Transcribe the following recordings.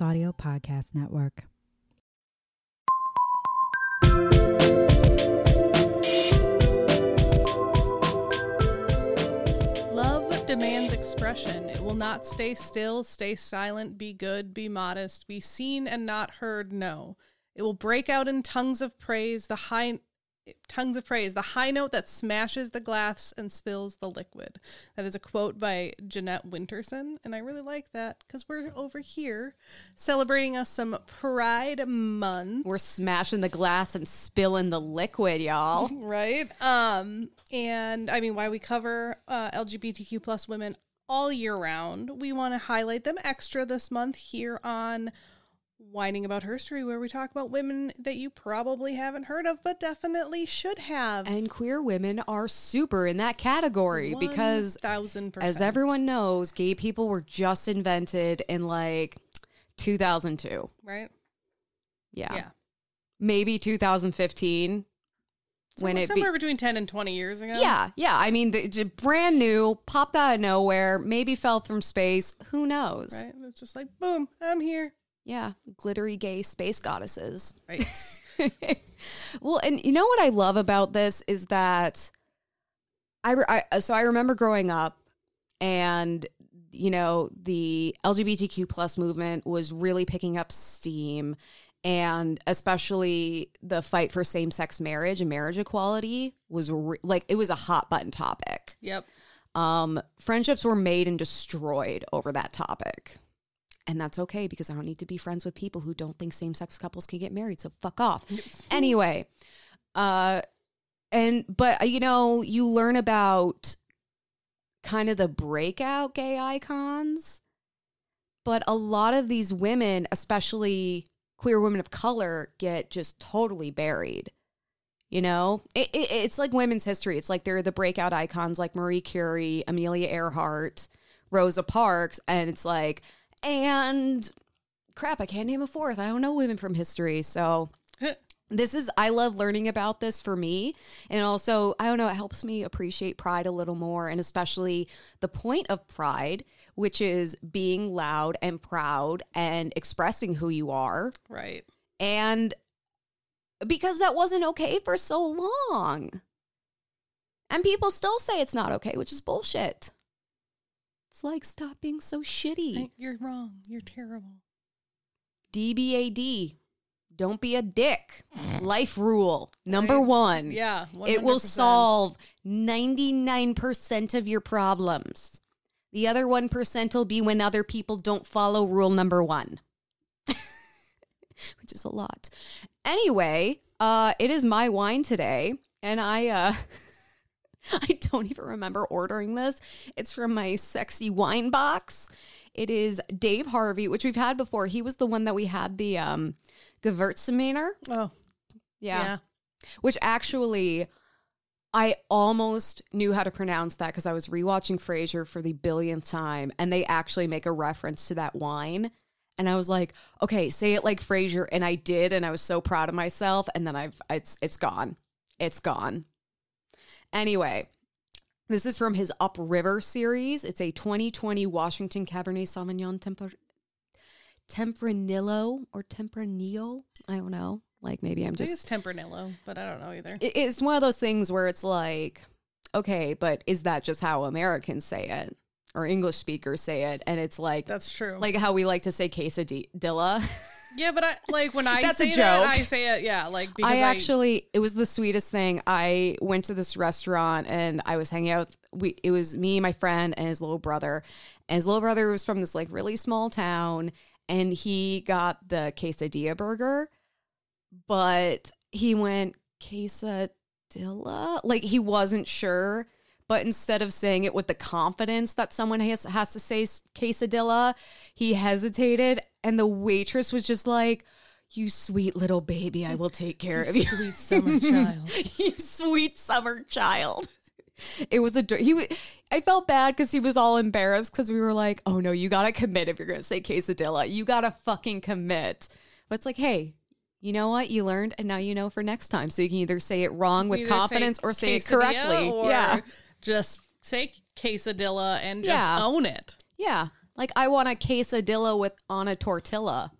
Audio Podcast Network. Love demands expression. It will not stay still, stay silent, be good, be modest, be seen and not heard, no. It will break out in tongues of praise, the high tongues of praise, the high note that smashes the glass and spills the liquid. That is a quote by Jeanette Winterson, and I really like that because we're over here celebrating us some Pride Month. We're smashing the glass and spilling the liquid, y'all. right um and i mean why we cover uh, lgbtq plus women all year round we want to highlight them extra this month here on whining about history where we talk about women that you probably haven't heard of but definitely should have And queer women are super in that category because, 1000% as everyone knows, gay people were just invented in like 2002. right Yeah. yeah Maybe 2015 when Somewhere- it be- somewhere between 10 and 20 years ago Yeah, yeah. I mean, the, brand new, popped out of nowhere, maybe fell from space. Who knows? right it's just like boom i'm here Yeah, glittery gay space goddesses. right well, and you know what I love about this is that I, re- I so I remember growing up and you know the LGBTQ plus movement was really picking up steam and especially the fight for same-sex marriage and marriage equality was re- like it was a hot button topic. yep Um, friendships were made and destroyed over that topic. And that's okay because I don't need to be friends with people who don't think same sex couples can get married. So fuck off. anyway, uh, and but uh, you know, you learn about kind of the breakout gay icons, but a lot of these women, especially queer women of color, get just totally buried. You know, it, it, it's like women's history. It's like they're the breakout icons like Marie Curie, Amelia Earhart, Rosa Parks, and it's like, and crap, I can't name a fourth. I don't know women from history. So this is, I love learning about this for me. And also, I don't know, it helps me appreciate pride a little more, and especially the point of pride, which is being loud and proud and expressing who you are. right And because that wasn't okay for so long. And people still say it's not okay, which is bullshit. It's like, stop being so shitty. Hey, you're wrong you're terrible DBAD. Don't be a dick. Life rule. Number Right. one. yeah It will solve 99% of your problems. The other 1% will be when other people don't follow rule number one, which is a lot. Anyway, uh, it is my wine today, and I. Uh, I don't even remember ordering this. It's from my sexy wine box. It is Dave Harvey, which we've had before. He was the one that we had the um Gewürztraminer. oh Yeah. yeah. Which actually, I almost knew how to pronounce that because I was rewatching Frasier for the billionth time, and they actually make a reference to that wine. And I was like, okay, say it like Frasier, and I did, and I was so proud of myself. And then I've it's it's gone, it's gone. Anyway, this is from his Upriver series. It's a 2020 Washington Cabernet Sauvignon Temper- Tempranillo or Tempranillo. I don't know. Like maybe I'm I think just it's Tempranillo, but I don't know either. it- it's one of those things where it's like, okay, but is that just how Americans say it or English speakers say it? And it's like, That's true. like how we like to say quesadilla. yeah, but I like when I That's a say that. I say it. Yeah, like because I actually, it was the sweetest thing. I went to this restaurant and I was hanging out. With, we, it was me, my friend, and his little brother. And his little brother was from this like really small town, and he got the quesadilla burger, but he went quesadilla. Like he wasn't sure. But instead of saying it with the confidence that someone has has to say quesadilla, he hesitated, and the waitress was just like, "You sweet little baby, I will take care of you." sweet summer child. you sweet summer child. It was a he. I felt bad because he was all embarrassed because we were like, "Oh no, you gotta commit if you're gonna say quesadilla. You gotta fucking commit." But it's like, hey, you know what? You learned, and now you know for next time. So you can either say it wrong with Either say confidence or say it correctly. Or yeah, just say quesadilla and just Yeah. own it. yeah. Like I want a quesadilla with on a tortilla.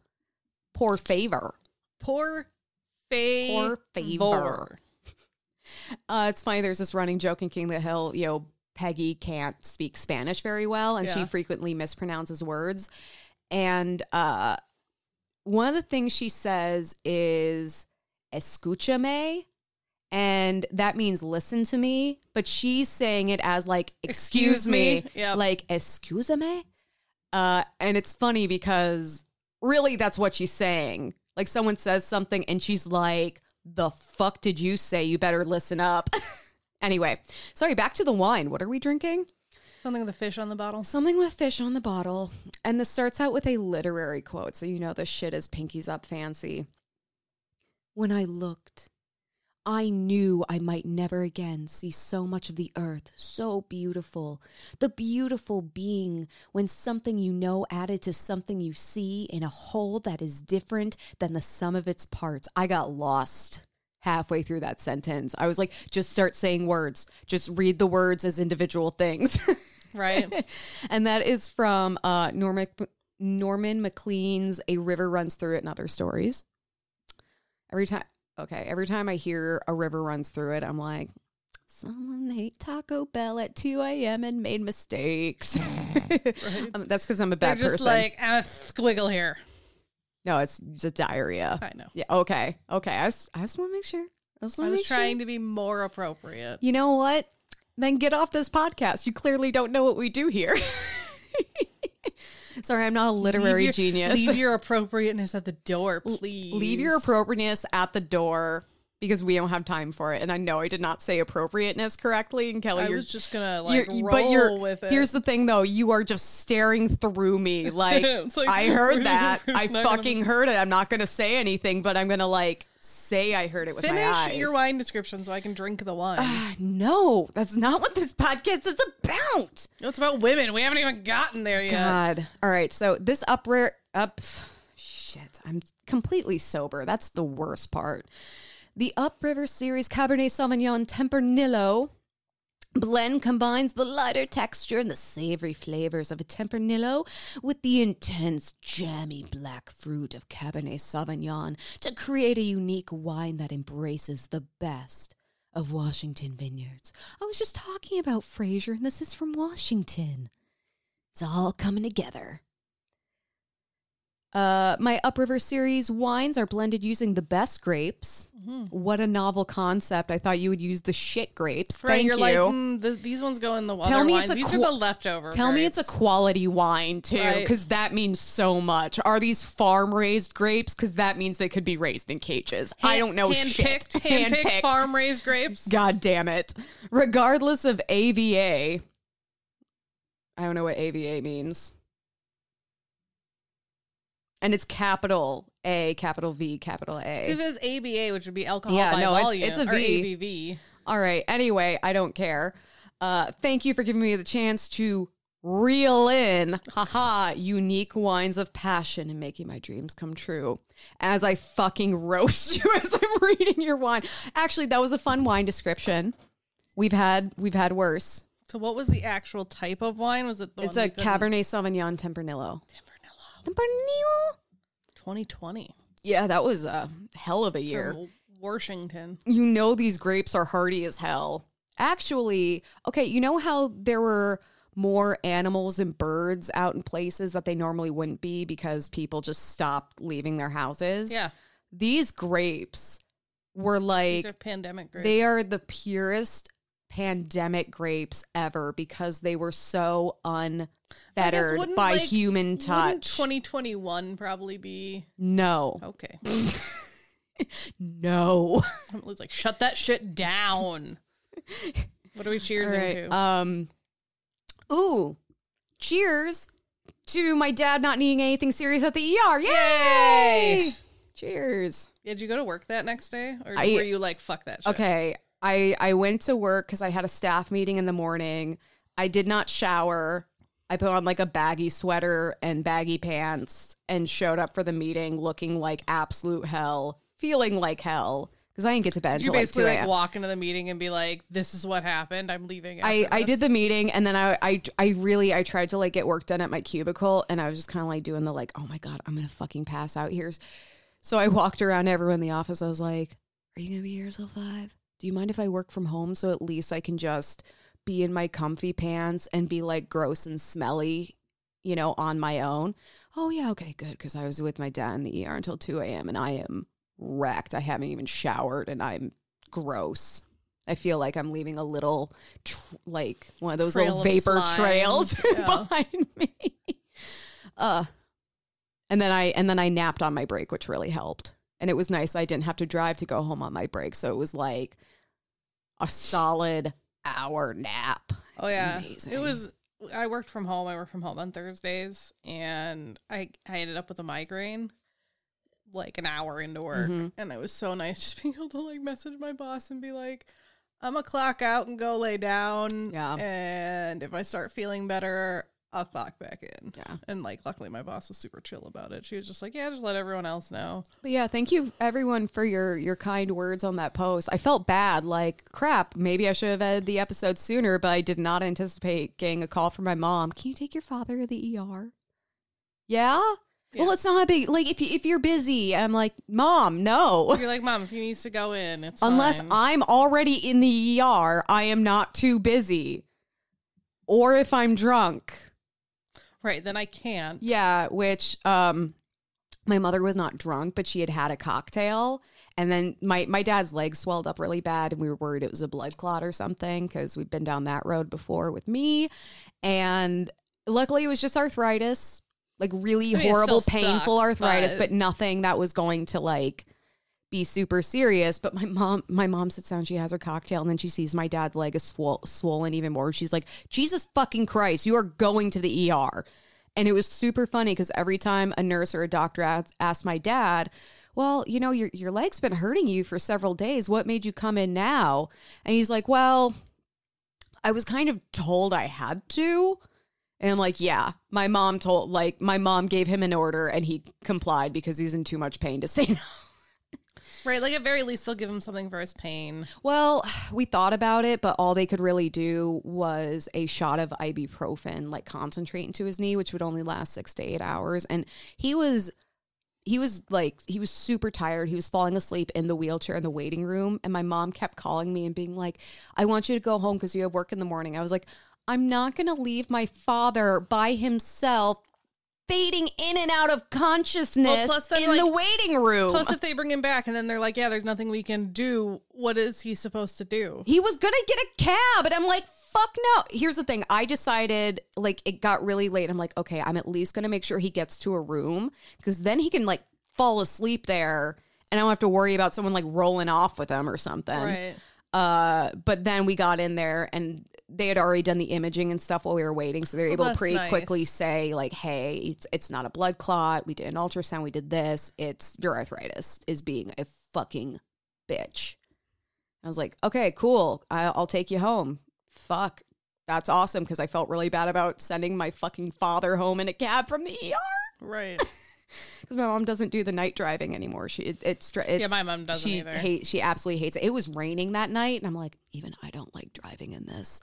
Poor favor. Poor favor. Poor favor. Uh, it's funny. There's this running joke in King of the Hill. You know, Peggy can't speak Spanish very well, and she frequently mispronounces words. And uh, one of the things she says is "escúchame," and that means "listen to me." But she's saying it as like "excuse, Excuse me,", me. Yep. like "excuse me." Uh, and it's funny because really that's what she's saying. Like someone says something and she's like, "The fuck did you say? You better listen up." anyway, sorry. Back to the wine. What are we drinking? Something with a fish on the bottle. Something with fish on the bottle. And this starts out with a literary quote, so you know this shit is Pinky's Up fancy. When I looked, I knew I might never again see so much of the earth, so beautiful. The beautiful being when something you know added to something you see in a whole that is different than the sum of its parts. I got lost halfway through that sentence. I was like, just start saying words, just read the words as individual things. Right. and that is from uh, Norman Norman Maclean's "A River Runs Through It" and other stories. Every time, okay, every time I hear a river runs through it, I'm like, someone ate Taco Bell at 2 a.m. and made mistakes. Um, that's because I'm a bad They're just person. like a squiggle here. no, it's just diarrhea. I know. Yeah. Okay. Okay. I just, I just want to make sure. I, I was make sure. trying to be more appropriate. You know what? Then get off this podcast. You clearly don't know what we do here. Sorry, I'm not a literary Leave your- genius. Leave your appropriateness at the door, please. Leave your appropriateness at the door because we don't have time for it. And I know I did not say appropriateness correctly. And Kelly, I you're, was just gonna like you're- roll but you're, with it. here's the thing though, you are just staring through me like, like, I heard that. I not gonna fucking heard it. I'm not to say anything, but I'm to like say I heard it with my eyes. Finish your wine description so I can drink the wine. Uh, no, that's not what this podcast is about. it's about women. We haven't even gotten there yet. God. All right. So this up up shit. I'm completely sober. That's the worst part. The Upriver Series Cabernet Sauvignon Tempranillo blend combines the lighter texture and the savory flavors of a Tempranillo with the intense jammy black fruit of Cabernet Sauvignon to create a unique wine that embraces the best of Washington vineyards. I was just talking about Frasier and this is from Washington. It's all coming together. Uh, my Upriver series wines are blended using the best grapes. What a novel concept! I thought you would use the shit grapes. Right, Thank you're you. like mm, the, these ones go in the water. Tell me wines. it's a These qu- are the leftover. Tell me it's a quality wine too, Right. because that means so much. Are these farm raised grapes? Because that means they could be raised in cages. I don't know hand shit. Picked, hand picked, Handpicked. farm raised grapes. God damn it. Regardless of AVA, I don't know what AVA means. And it's capital A, capital V, capital So if A. it was ABA, which would be alcohol Yeah, by no, it's- volume, it's a or V. ABV. All right. Anyway, I don't care. Uh, thank you for giving me the chance to reel in, haha, unique wines of passion and making my dreams come true. As I fucking roast you as I'm reading your wine. Actually, that was a fun wine description. We've had we've had worse. So what was the actual type of wine? Was it the It's a Cabernet Sauvignon Tempranillo. Tempranillo. Tempranillo. 2020 Yeah, that was a hell of a year. from Washington. You know these grapes are hardy as hell. Actually, okay, you know how there were more animals and birds out in places that they normally wouldn't be because people just stopped leaving their houses? Yeah, These grapes were like these are pandemic grapes. they are the purest pandemic grapes ever because they were so unfettered by like, human Wouldn't touch. 2021 probably be no. okay? No. I was like shut that shit down. What are we All cheersing right. to? Um Ooh. Cheers to my dad not needing anything serious at the ER. Yay! Yay! Cheers. Did you go to work that next day, or I- were you like fuck that shit? Okay. I I went to work cuz I had a staff meeting in the morning. I did not shower. I put on like a baggy sweater and baggy pants and showed up for the meeting looking like absolute hell, feeling like hell because I didn't get to bed Did you like basically 2 like walk into the meeting and be like, "This is what happened. I'm leaving." I, after I did the meeting and then I, I I really I tried to like get work done at my cubicle and I was just kind of like doing the like oh my god I'm gonna fucking pass out here. So I walked around everyone in the office. I was like, "Are you gonna be here till five? Do you mind if I work from home so at least I can just be in my comfy pants and be like gross and smelly, you know, on my own?" Oh yeah, okay, good. Because I was with my dad in the ER until two a.m. and I am wrecked. I haven't even showered and I'm gross. I feel like I'm leaving a little, tr- like one of those Trail little vapor trails Yeah. behind me. Uh, and then I and then I napped on my break, which really helped. And it was nice. I didn't have to drive to go home on my break, so it was like a solid hour nap. Oh yeah, amazing. it was. I worked from home. I worked from home on Thursdays, and I I ended up with a migraine like an hour into work, Mhm. and it was so nice just being able to like message my boss and be like, "I'm gonna clock out and go lay down, Yeah. and if I start feeling better, I'll clock back in." Yeah. And like, luckily, my boss was super chill about it. She was just like, "Yeah, just let everyone else know." But yeah, thank you everyone for your your kind words on that post. I felt bad, like crap. Maybe I should have edited the episode sooner, but I did not anticipate getting a call from my mom. Can you take your father to the ER? Yeah. Well, it's not a big like if you if you're busy. I'm like, mom, no. You're like, "Mom, if he needs to go in, it's Unless fine." I'm already in the ER, I am not too busy. Or if I'm drunk. Right then I can't." Yeah, which um my mother was not drunk, but she had had a cocktail and then my my dad's legs swelled up really bad and we were worried it was a blood clot or something cuz we've been down that road before with me and luckily it was just arthritis, like really I mean, horrible painful sucks, arthritis, but- but nothing that was going to like be super serious. But my mom, my mom sits down, she has her cocktail, and then she sees my dad's leg is swol- swollen even more. She's like, "Jesus fucking Christ, you are going to the ER." And it was super funny because every time a nurse or a doctor asked, asked my dad, "Well, you know, your your leg's been hurting you for several days. What made you come in now?" And he's like, "Well, I was kind of told I had to." And I'm like, yeah, my mom told, like, my mom gave him an order and he complied because he's in too much pain to say no. Right, like at very least they'll give him something for his pain. Well, we thought about it, but all they could really do was a shot of ibuprofen, like concentrate into his knee, which would only last six to eight hours. And he was, he was like, he was super tired. He was falling asleep in the wheelchair in the waiting room. And my mom kept calling me and being like, I want you to go home because you have work in the morning. I was like, I'm not going to leave my father by himself. Fading in and out of consciousness Well, plus then, in like- the waiting room. Plus, if they bring him back and then they're like, "Yeah, there's nothing we can do," what is he supposed to do? he was gonna get a cab and i'm like fuck no here's the thing i decided like it got really late i'm like okay i'm at least gonna make sure he gets to a room because then he can like fall asleep there and i don't have to worry about someone like rolling off with him or something Right. uh but then we got in there and they had already done the imaging and stuff while we were waiting so they were Well, able to pretty nice. quickly say like hey it's, it's not a blood clot we did an ultrasound we did this it's your arthritis is being a fucking bitch I was like, okay, cool. I- I'll take you home. Fuck. That's awesome because I felt really bad about sending my fucking father home in a cab from the ER Right. because my mom doesn't do the night driving anymore. She it, it's, it's my mom doesn't she either. Hate, she absolutely hates it. It was raining that night, and I'm like, even I don't like driving in this.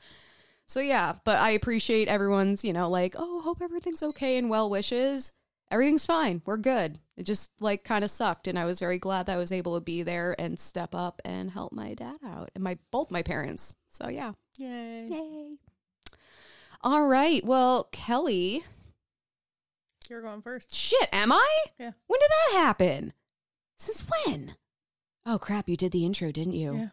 So yeah, but I appreciate everyone's you know like, oh, hope everything's okay and well wishes. Everything's fine. We're good. It just like kind of sucked, and I was very glad that I was able to be there and step up and help my dad out and my both my parents. So yeah, Yay. yay. All right. Well, Kelly, You're going first. Shit, am I? Yeah. When did that happen? Since when? Oh crap, you did the intro, didn't you? Yeah.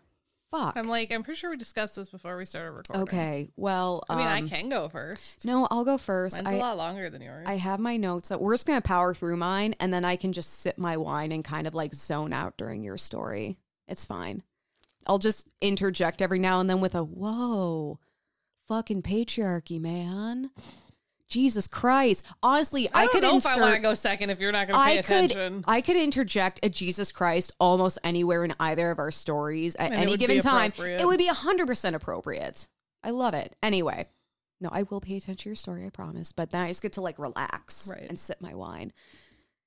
Fuck. I'm like, I'm pretty sure we discussed this before we started recording. okay. Well, I mean, I um, can go first. No, I'll go first. Mine's I, a lot longer than yours. I have my notes. We're just gonna power through mine, and then I can just sip my wine and kind of like zone out during your story. It's fine. I'll just interject every now and then with a "Whoa, fucking patriarchy, man." Jesus Christ. Honestly, I, I, don't could know insert if I want to go second if you're not going to pay I could. I could interject a Jesus Christ almost anywhere in either of our stories at And any given time. It would be hundred percent appropriate. I love it. Anyway, no, I will pay attention to your story. I promise. But then I just get to like relax Right. and sip my wine.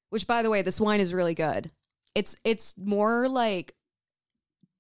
Which, by the way, this wine is really good. It's it's more like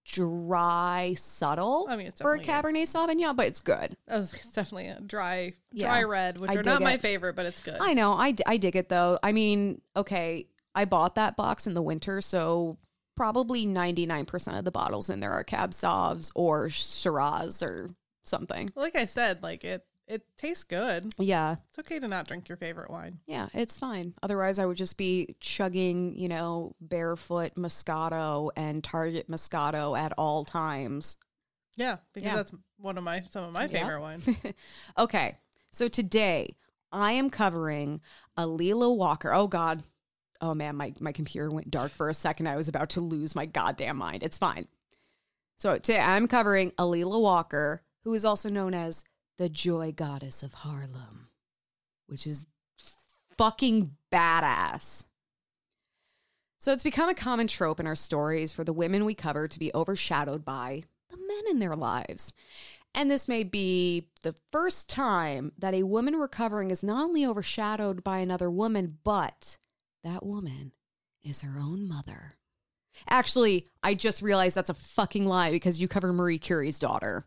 dry, subtle I mean, it's for a Cabernet Sauvignon, but it's good. That was it's definitely a dry, Yeah. dry red, which I are not dig my favorite, but it's good. I know. I, I dig it though. I mean, okay, I bought that box in the winter, so probably 99% of the bottles in there are Cab Sauvs or Shiraz or something. like I said, like it, it tastes good. Yeah. It's okay to not drink your favorite wine. Yeah, it's fine. Otherwise, I would just be chugging, you know, barefoot Moscato and Target Moscato at all times. Yeah, because Yeah. that's one of my some of my Yeah. favorite wines. Okay, so today I am covering A'Lelia Walker. Oh, God. Oh, man, my, my computer went dark for a second. I was about to lose my goddamn mind. It's fine. So today I'm covering A'Lelia Walker, who is also known as the Joy Goddess of Harlem, which is fucking badass. So it's become a common trope in our stories for the women we cover to be overshadowed by the men in their lives. And this may be the first time that a woman we're is not only overshadowed by another woman, but that woman is her own mother. Actually, I just realized that's a fucking lie because you cover Marie Curie's daughter,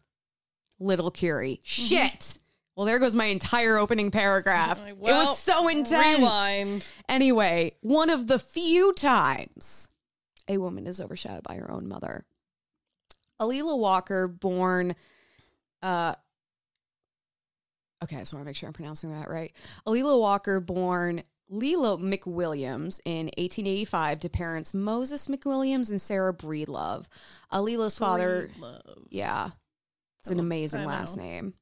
Little Curie. Shit. Well, there goes my entire opening paragraph. Like, it was so intense. Rewind. Anyway, one of the few times a woman is overshadowed by her own mother. A'Lelia Walker, born, uh, okay, I just want to make sure I'm pronouncing that right. A'Lelia Walker, born Lelia McWilliams in 1885 to parents Moses McWilliams and Sarah Breedlove. A'Lelia's father, Love. yeah, it's an Oh, amazing last name.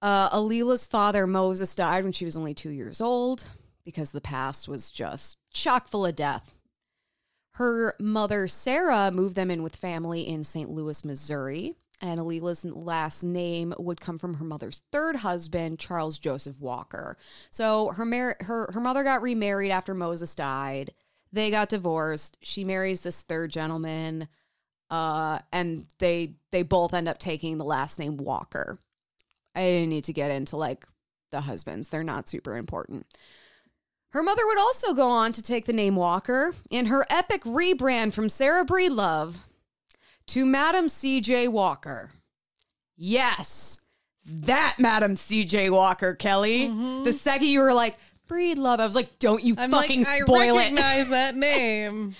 Uh, A'Lelia's father, Moses, died when she was only two years old because the past was just chock full of death. Her mother, Sarah, moved them in with family in St. Louis, Missouri. And A'Lelia's last name would come from her mother's third husband, Charles Joseph Walker. So her mar- her her mother got remarried after Moses died. They got divorced. She marries this third gentleman, uh, and they they both end up taking the last name Walker. I didn't need to get into like the husbands; they're not super important. Her mother would also go on to take the name Walker in her epic rebrand from Sarah Breedlove to Madam C.J. Walker. Yes, that Madam C.J. Walker, Kelly. The second you were like, Breedlove, I was like, don't you I'm fucking like, spoil I it. recognize that name.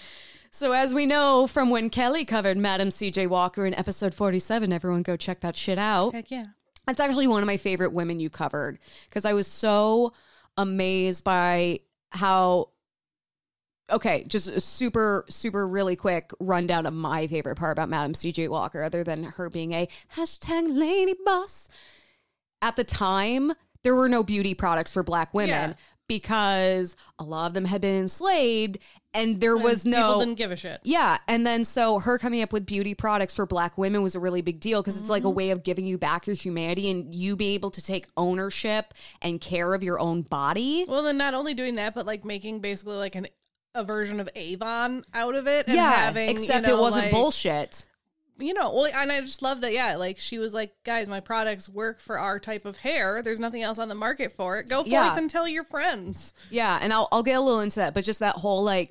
So, as we know from when Kelly covered Madam C.J. Walker in episode 47, everyone go check that shit out. Heck yeah. That's actually one of my favorite women you covered because I was so amazed by how. Okay, just a super, super, really quick rundown of my favorite part about Madam C.J. Walker, other than her being a hashtag lady boss. At the time, there were no beauty products for black women Yeah. because a lot of them had been enslaved and there was no People didn't give a shit. yeah. And then so her coming up with beauty products for black women was a really big deal because it's like a mm-hmm. way of giving you back your humanity and you be able to take ownership and care of your own body. Well, then not only doing that, but like making basically like an a version of Avon out of it. And yeah. having, except you know, it wasn't like- bullshit. You know, well, and I just love that. Yeah, like she was like, guys, my products work for our type of hair. There's nothing else on the market for it. Go forth Yeah. and tell your friends. Yeah. And I'll, I'll get a little into that, but just that whole like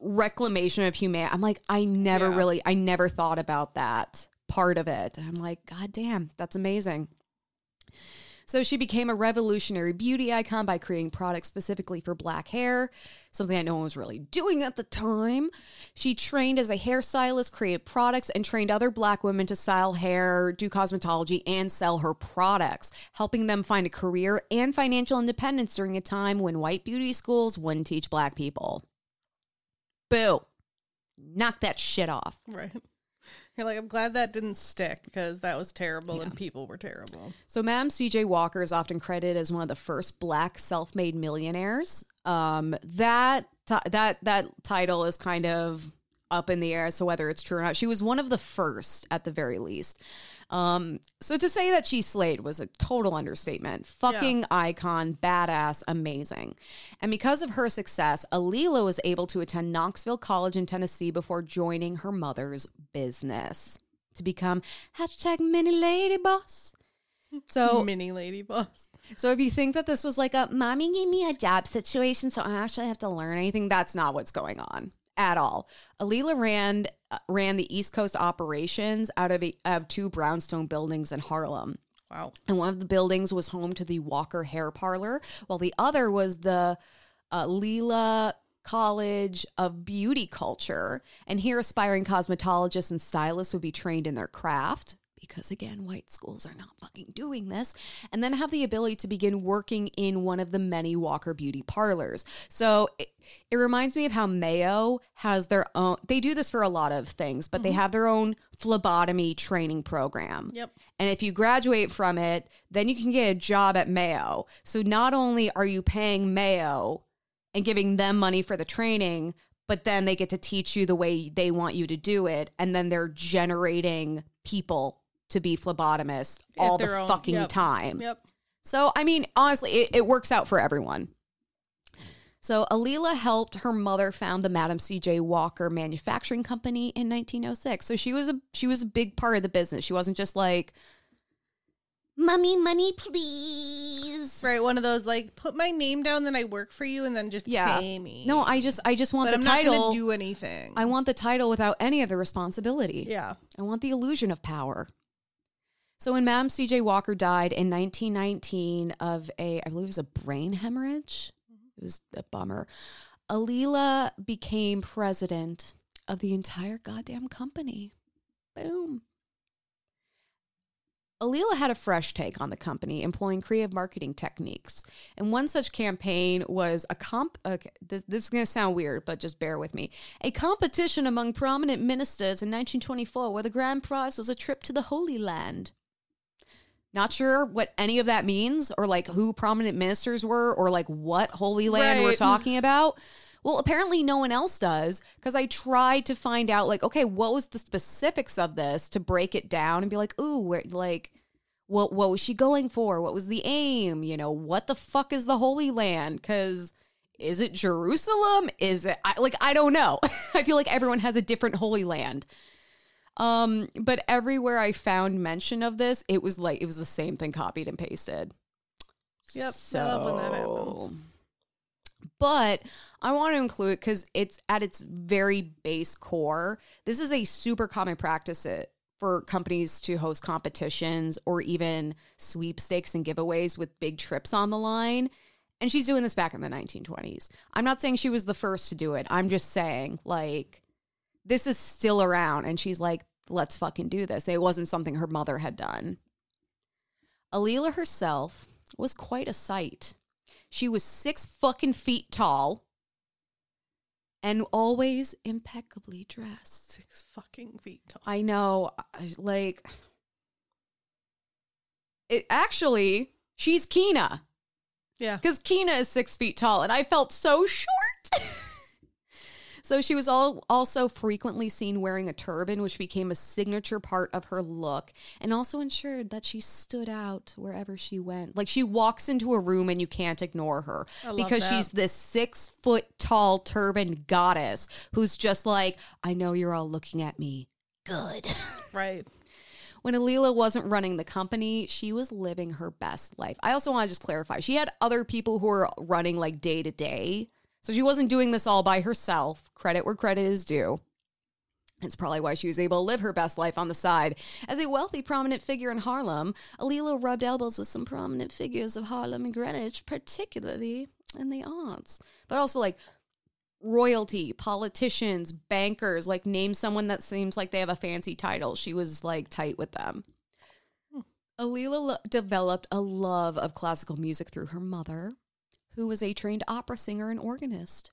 reclamation of humanity. I'm like, I never Yeah. really, I never thought about that part of it. I'm like, God damn, that's amazing. So she became a revolutionary beauty icon by creating products specifically for black hair, something that no one was really doing at the time. She trained as a hairstylist, created products, and trained other black women to style hair, do cosmetology, and sell her products, helping them find a career and financial independence during a time when white beauty schools wouldn't teach black people. Boo. Knock that shit off. Right. You're like, I'm glad that didn't stick because that was terrible and people were terrible. So, Madam C.J. Walker is often credited as one of the first Black self-made millionaires. Um, that ti- that that title is kind of up in the air as to whether it's true or not. She was one of the first, at the very least. Um, so to say that she slayed was a total understatement. Fucking icon, badass, amazing. And because of her success, A'Lelia was able to attend Knoxville College in Tennessee before joining her mother's business to become hashtag mini lady boss. So Mini lady boss. so if you think that this was like a mommy gave me a job situation, so I actually have to learn anything, that's not what's going on at all. A'Lelia ran uh, ran the East Coast operations out of, a, of two brownstone buildings in Harlem. Wow. And one of the buildings was home to the Walker Hair Parlor, while the other was the uh, Lelia College of Beauty Culture. And here, aspiring cosmetologists and stylists would be trained in their craft. Because again, white schools are not fucking doing this, and then have the ability to begin working in one of the many Walker beauty parlors. So it, it reminds me of how Mayo has their own, they do this for a lot of things, but they mm-hmm. have their own phlebotomy training program. Yep. And if you graduate from it, then you can get a job at Mayo. So not only are you paying Mayo and giving them money for the training, but then they get to teach you the way they want you to do it. And then they're generating people to be phlebotomist At all the own- fucking yep. time. Yep. So, I mean, honestly, it, it works out for everyone. So, A'Lelia helped her mother found the Madam C.J. Walker Manufacturing Company in 1906. So she was a she was a big part of the business. She wasn't just like, "Mommy, money, please." Right. One of those like put my name down, then I work for you, and then just Yeah. pay me. No, I just I just want but the I'm title. do anything. I want the title without any of the responsibility. yeah. I want the illusion of power. So when Madam C.J. Walker died in 1919 of a, I believe it was a brain hemorrhage, mm-hmm. it was a bummer. A'Lelia became president of the entire goddamn company. Boom. A'Lelia had a fresh take on the company, employing creative marketing techniques. And one such campaign was a comp. Okay, this, this is going to sound weird, but just bear with me. A competition among prominent ministers in 1924, where the grand prize was a trip to the Holy Land. Not sure what any of that means, or like who prominent ministers were, or like what Holy Land we're talking about. Well, apparently no one else does because I tried to find out, like, okay, what was the specifics of this to break it down and be like, ooh, where, like, what what was she going for? What was the aim? You know, what the fuck is the Holy Land? Because is it Jerusalem? Is it I, like I don't know. I feel like everyone has a different Holy Land. Um, but everywhere I found mention of this, it was like it was the same thing copied and pasted. Yep. I love when that happens. So- But I want to include it because it's at its very base core. This is a super common practice it, for companies to host competitions or even sweepstakes and giveaways with big trips on the line. And she's doing this back in the 1920s. I'm not saying she was the first to do it. I'm just saying, like, this is still around. And she's like, let's fucking do this. It wasn't something her mother had done. A'Lelia herself was quite a sight. She was six fucking feet tall and always impeccably dressed. Six fucking feet tall. I know, like, it actually, she's Kina Yeah. because Kina is six feet tall, and I felt so short. so she was all also frequently seen wearing a turban, which became a signature part of her look, and also ensured that she stood out wherever she went. Like she walks into a room and you can't ignore her because that. she's this six foot tall turban goddess who's just like, I know you're all looking at me. Good. Right. When A'Lelia wasn't running the company, she was living her best life. I also want to just clarify she had other people who were running like day to day. So she wasn't doing this all by herself. Credit where credit is due. It's probably why she was able to live her best life on the side. As a wealthy, prominent figure in Harlem, A'Lelia rubbed elbows with some prominent figures of Harlem and Greenwich, particularly in the arts. But also, like, royalty, politicians, bankers, like name someone that seems like they have a fancy title. She was like tight with them. Hmm. A'Lelia lo- developed a love of classical music through her mother, who was a trained opera singer and organist.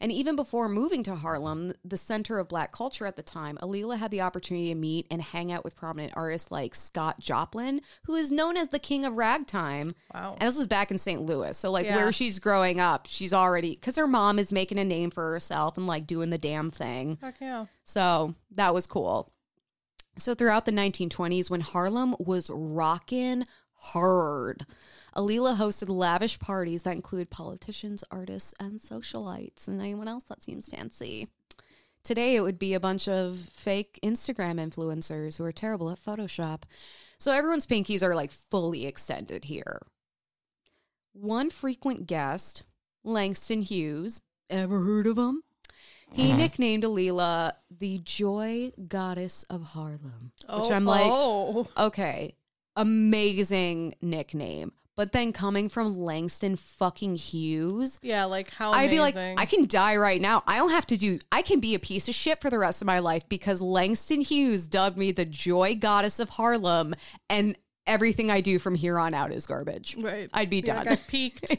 And even before moving to Harlem, the center of black culture at the time, A'Lelia had the opportunity to meet and hang out with prominent artists like Scott Joplin, who is known as the king of ragtime. Wow. And this was back in St. Louis. So, like, Yeah. where she's growing up, she's already, because her mom is making a name for herself and, like, doing the damn thing. Fuck yeah. So, that was cool. So, throughout the 1920s, when Harlem was rocking hard, A'Lelia hosted lavish parties that include politicians, artists, and socialites, and anyone else that seems fancy. Today, it would be a bunch of fake Instagram influencers who are terrible at Photoshop. So everyone's pinkies are like fully extended here. One frequent guest, Langston Hughes, ever heard of him? he uh-huh. nicknamed A'Lelia the joy goddess of Harlem, which Oh, I'm like, oh, oh. okay, amazing nickname. But then coming from Langston fucking Hughes, Yeah, like how I'd be like, amazing. I can die right now. I don't have to do, I can be a piece of shit for the rest of my life because Langston Hughes dubbed me the joy goddess of Harlem, and everything I do from here on out is garbage. right. I'd be Yeah, done. I peaked.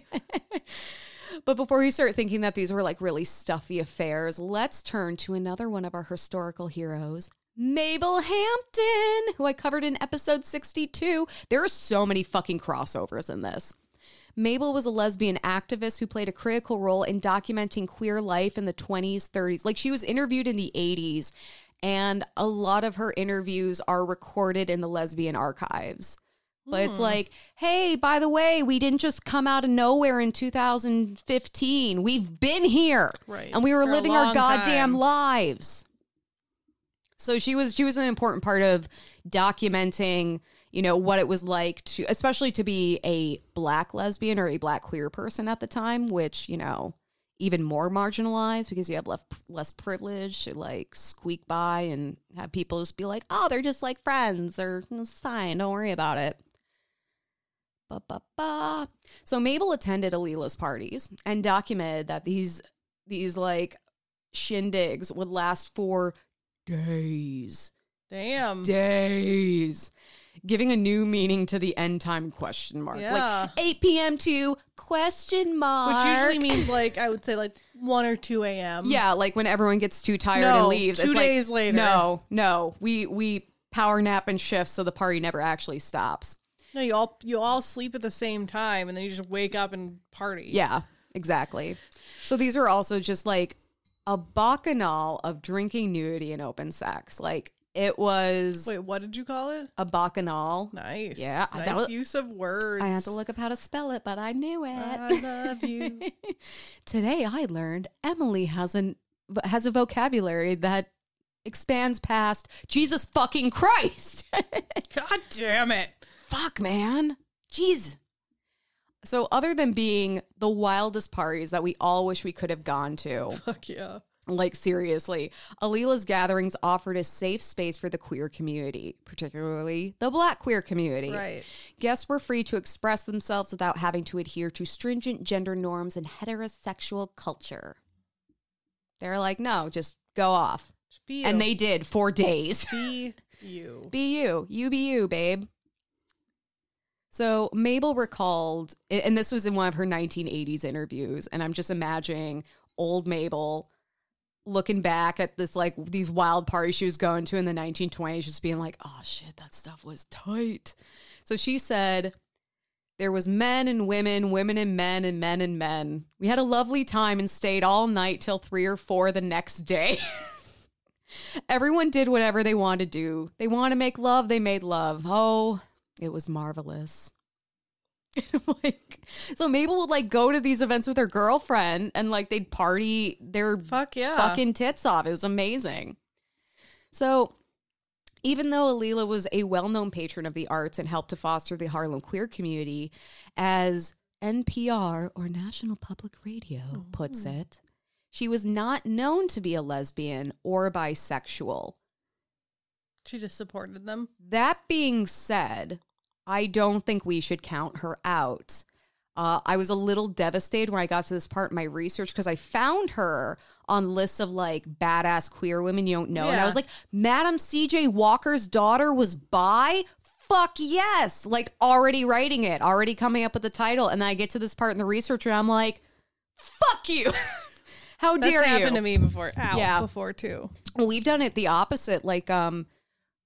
But before we start thinking that these were like really stuffy affairs, let's turn to another one of our historical heroes, Mabel Hampton, who I covered in episode 62. There are so many fucking crossovers in this. Mabel was a lesbian activist who played a critical role in documenting queer life in the 20s, 30s. Like she was interviewed in the 80s, and a lot of her interviews are recorded in the lesbian archives. But it's hmm. like, hey, by the way, we didn't just come out of nowhere in 2015. We've been here. Right. And we were For living our goddamn time. lives. So she was she was an important part of documenting, you know, what it was like to especially to be a black lesbian or a black queer person at the time, which, you know, even more marginalized because you have less less privilege to like squeak by and have people just be like, "Oh, they're just like friends or it's fine, don't worry about it." Ba, ba, ba. So Mabel attended A'Lelia's parties and documented that these these like shindigs would last for days, Damn. days, giving a new meaning to the end time question mark. Yeah. Like 8 p.m. to question mark. Which usually means like I would say like one or two a.m. yeah, like when everyone gets too tired No, and leaves. two It's like, days later. No, no, we we power nap and shift so the party never actually stops. No, you all you all sleep at the same time, and then you just wake up and party. Yeah, exactly. So these are also just like a bacchanal of drinking, nudity, and open sex. Like it was Wait, what did you call it? a bacchanal. Nice. Yeah, Nice that was- use of words. I had to look up how to spell it, but I knew it. I love you. Today I learned Emily has an has a vocabulary that expands past Jesus fucking Christ. God damn it. Fuck, man. Jeez. So, other than being the wildest parties that we all wish we could have gone to, Fuck yeah. like seriously, A'Lelia's gatherings offered a safe space for the queer community, particularly the black queer community. Right. Guests were free to express themselves without having to adhere to stringent gender norms and heterosexual culture. They're like, no, just go off. Just be you. And they did for days. be you. Be you. You be you, babe. So Mabel recalled, and this was in one of her 1980s interviews, and I'm just imagining old Mabel looking back at this like these wild parties she was going to in the 1920s, just being like, "Oh shit, that stuff was tight." So she said, "There was men and women, women and men, and men and men. We had a lovely time and stayed all night till three or four the next day." Everyone did whatever they wanted to do. They want to make love, they made love. Oh, it was marvelous. like so Mabel would like go to these events with her girlfriend and like they'd party their Fuck yeah. fucking tits off. It was amazing. So even though A'Lelia was a well-known patron of the arts and helped to foster the Harlem queer community, as NPR or National Public Radio puts it, she was not known to be a lesbian or bisexual. She just supported them. That being said, I don't think we should count her out. Uh, I was a little devastated when I got to this part in my research because I found her on lists of like badass queer women you don't know. And I was like, Madam CJ Walker's daughter was bi? Fuck yes. Like already writing it, already coming up with the title. And then I get to this part in the research and I'm like, fuck you. How That's dare you? happened to me before. Ow, Yeah. before too. Well, we've done it the opposite. Like, um,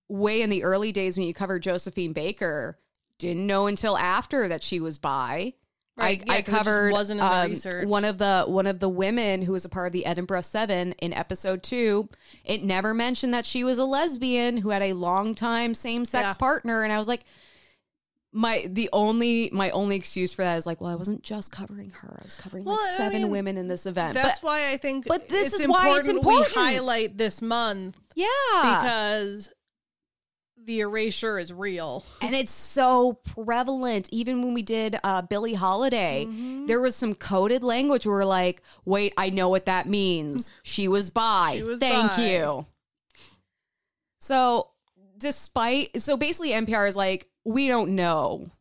way in the early days when you covered Josephine Baker, didn't know until after that she was bi. Right, I, yeah, I 'cause it just covered wasn't in the um, one of the one of the women who was a part of the Edinburgh Seven in episode two. It never mentioned that she was a lesbian who had a long time same sex Yeah. partner, and I was like, my the only my only excuse for that is like, well, I wasn't just covering her; I was covering Well, like I seven mean, women in this event. That's but why I think. but this it's is why it's important We highlight this month yeah, because the erasure is real. and it's so prevalent. Even when we did uh, Billie Holiday, Mm-hmm. there was some coded language where we're like, wait, I know what that means. She was bi. She was Thank bi. you. So, despite, so basically, NPR is like, we don't know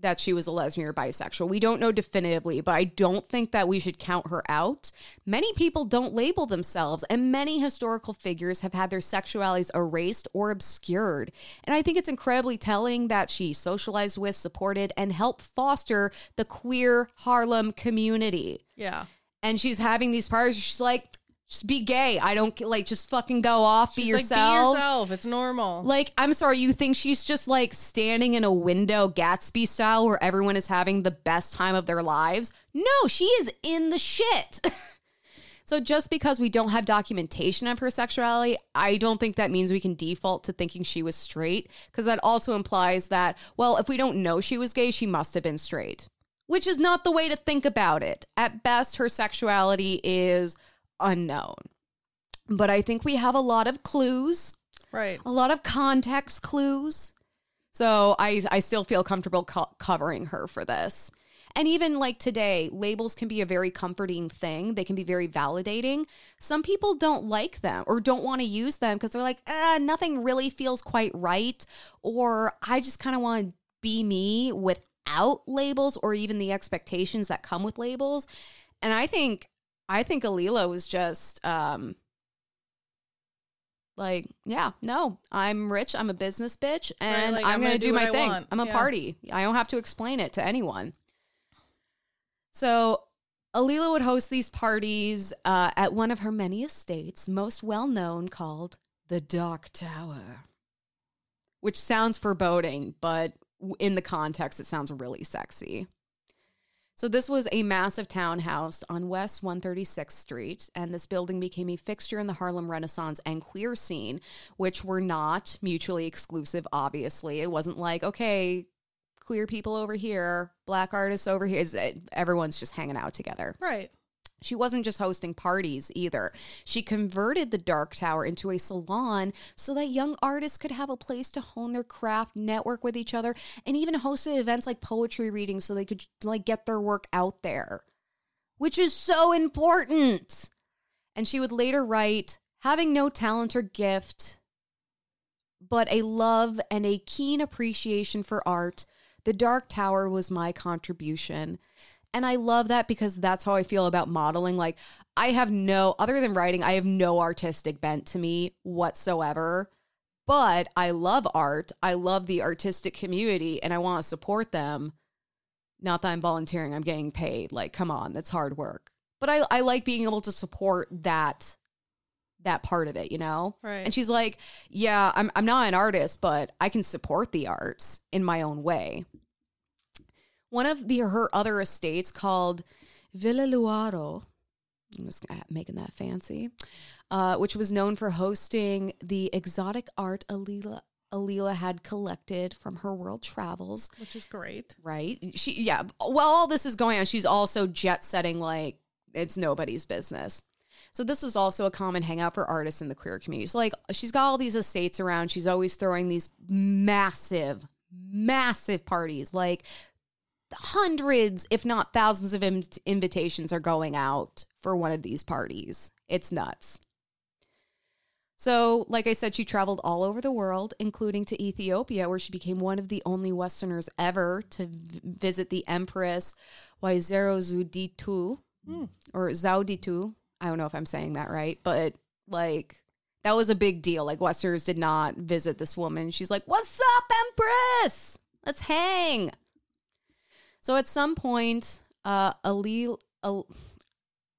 that she was a lesbian or bisexual. We don't know definitively, but I don't think that we should count her out. Many people don't label themselves, and many historical figures have had their sexualities erased or obscured. And I think it's incredibly telling that she socialized with, supported, and helped foster the queer Harlem community. Yeah. And she's having these parties. She's like, just be gay. I don't like, just fucking go off, be She's like, yourself. be yourself. It's normal. Like, I'm sorry, you think she's just like standing in a window Gatsby style where everyone is having the best time of their lives? No, she is in the shit. so just because we don't have documentation of her sexuality, I don't think that means we can default to thinking she was straight because that also implies that, well, if we don't know she was gay, she must have been straight. Which is not the way to think about it. At best, her sexuality is unknown. But I think we have a lot of clues right. a lot of context clues. So I I still feel comfortable co- covering her for this. And even like today, labels can be a very comforting thing. They can be very validating. Some people don't like them or don't want to use them because they're like, ah, nothing really feels quite right. Or I just kind of want to be me without labels or even the expectations that come with labels. And I think I think Alila was just um like, yeah, no, I'm rich. I'm a business bitch, and like, I'm, I'm gonna, gonna do, do my I thing. want. I'm a Yeah. party. I don't have to explain it to anyone. So, Alila would host these parties uh, at one of her many estates, most well known, called the Dark Tower, which sounds foreboding, but in the context, it sounds really sexy. So this was a massive townhouse on West 136th Street, and this building became a fixture in the Harlem Renaissance and queer scene, which were not mutually exclusive, obviously. It wasn't like, okay, queer people over here, black artists over here. Eh, everyone's just hanging out together. Right. She wasn't just hosting parties either. She converted the Dark Tower into a salon so that young artists could have a place to hone their craft, network with each other, and even hosted events like poetry readings so they could like get their work out there, which is so important. And she would later write, having no talent or gift, but a love and a keen appreciation for art, the Dark Tower was my contribution. And I love that because that's how I feel about modeling. Like, I have no, other than writing, I have no artistic bent to me whatsoever. But I love art. I love the artistic community and I want to support them. Not that I'm volunteering, I'm getting paid. Like, come on, that's hard work. But I, I like being able to support that that part of it, you know? Right. And she's like, Yeah, I'm I'm not an artist, but I can support the arts in my own way. One of the her other estates called Villa Lewaro, I'm just making that fancy, uh, which was known for hosting the exotic art Alila Alila had collected from her world travels. Which is great. Right? She yeah. While all this is going on, she's also jet setting like it's nobody's business. So this was also a common hangout for artists in the queer community. So like she's got all these estates around. She's always throwing these massive, massive parties. Like hundreds, if not thousands of in- invitations are going out for one of these parties. It's nuts. So, like I said, she traveled all over the world, including to Ethiopia, where she became one of the only Westerners ever to v- visit the Empress Waizerozuditu hmm. or Zauditu. I don't know if I'm saying that right, but like that was a big deal. Like Westerners did not visit this woman. She's like, "What's up, Empress? Let's hang." So at some point, uh, Alil, Al,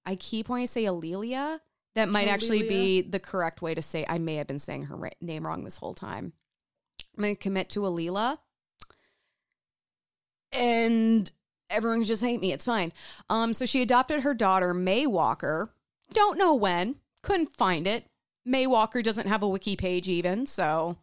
I keep wanting to say Alelia. That might actually be the correct way to say. I may have been saying her ra- name wrong this whole time. I'm gonna commit to Alila, and everyone can just hate me. It's fine. Um, so she adopted her daughter May Walker. Don't know when. Couldn't find it. May Walker doesn't have a wiki page even. So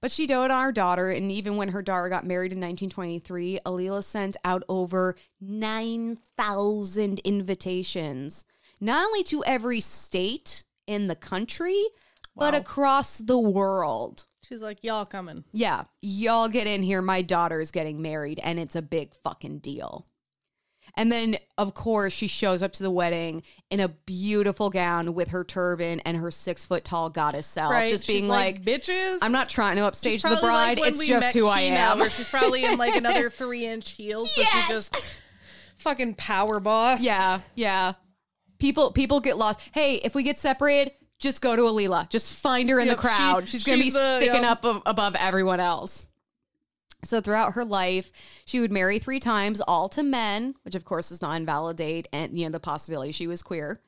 but she doted on her daughter, and even when her daughter got married in 1923, Alila sent out over 9,000 invitations, not only to every state in the country, but across the world. She's like, y'all coming. Yeah, y'all get in here. My daughter is getting married, and it's a big fucking deal. And then, of course, she shows up to the wedding in a beautiful gown with her turban and her six foot tall goddess self, Right. just She's being like, bitches. I'm not trying to upstage the probably like bride. it's just who I am. Where she's probably in like another three inch heels. So Yes! she's just fucking power boss. Yeah, yeah. People people get lost. Hey, if we get separated, just go to Alila. Just find her in Yep, the she- crowd. she's gonna be the- sticking yep. up above everyone else. So throughout her life, she would marry three times, all to men, which of course does not invalidate and you know the possibility she was queer.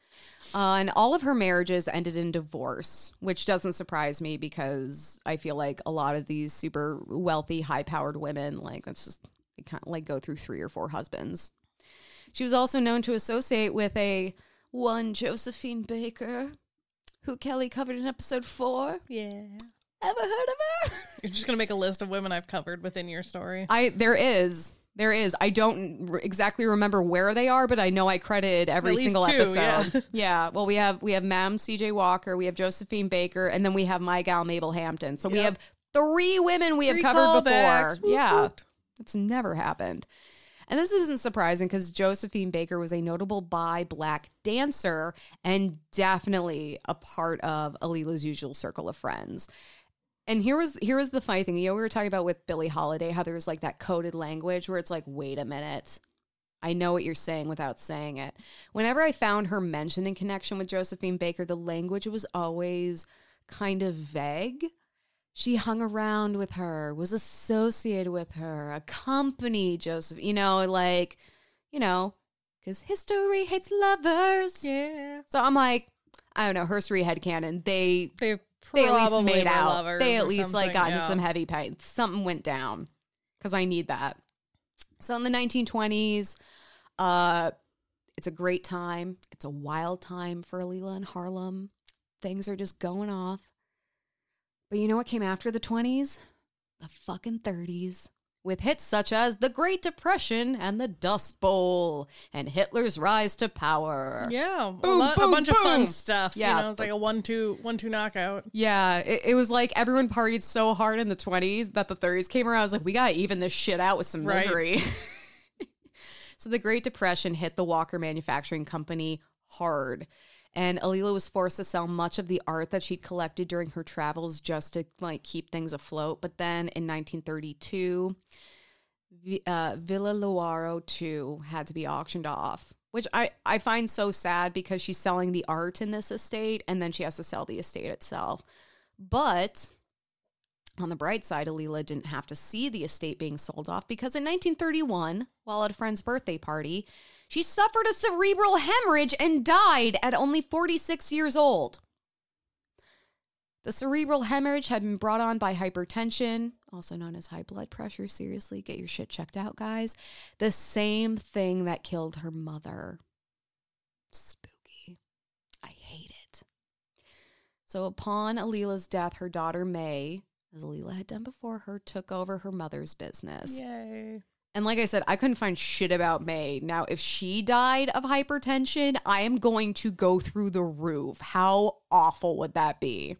Uh, and all of her marriages ended in divorce, which doesn't surprise me because I feel like a lot of these super wealthy, high-powered women, like that's just they kind of like go through three or four husbands. She was also known to associate with a one Josephine Baker, who Kelly covered in episode four. Yeah. Ever heard of her? You're just gonna make a list of women I've covered within your story. I there is. There is. I don't r- exactly remember where they are, but I know I credited every At least single two, episode. yeah. Yeah. Well, we have we have Mam C.J. Walker, we have Josephine Baker, and then we have my gal Mabel Hampton. So we Yep. have three women we have Three covered before. Woot Yeah. woot. It's never happened. And this isn't surprising because Josephine Baker was a notable bi black dancer and definitely a part of Alila's usual circle of friends. And here was here was the funny thing. You know, we were talking about with Billie Holiday, how there was like that coded language where it's like, wait a minute. I know what you're saying without saying it. Whenever I found her mentioned in connection with Josephine Baker, the language was always kind of vague. She hung around with her, was associated with her, accompanied Joseph, you know, like, you know, because history hates lovers. Yeah. So I'm like, I don't know, Herstory headcanon. They They they at least made out. They at least like got into yeah. some heavy pay. Something went down because I need that. So in the 1920s, uh, it's a great time. It's a wild time for Alila in Harlem. Things are just going off. But you know what came after the 20s? The fucking 30s. With hits such as The Great Depression and The Dust Bowl and Hitler's rise to power. Yeah, a, lot, boom, a bunch of fun stuff. Yeah. you know, it's like a one-two, one-two knockout. Yeah, it, it was like everyone partied so hard in the 20s that the 30s came around. I was like, we got to even this shit out with some Right. misery. so the Great Depression hit the Walker Manufacturing Company hard. And Alila was forced to sell much of the art that she'd collected during her travels just to like keep things afloat. But then in 1932, uh, Villa Lewaro too had to be auctioned off, which I, I find so sad because she's selling the art in this estate and then she has to sell the estate itself. But on the bright side, Alila didn't have to see the estate being sold off because in 1931, while at a friend's birthday party, she suffered a cerebral hemorrhage and died at only 46 years old. The cerebral hemorrhage had been brought on by hypertension, also known as high blood pressure. Seriously, get your shit checked out, guys. The same thing that killed her mother. Spooky. I hate it. So, upon Alila's death, her daughter May, as Alila had done before her, took over her mother's business. Yay! And like I said, I couldn't find shit about May. Now, if she died of hypertension, I am going to go through the roof. How awful would that be?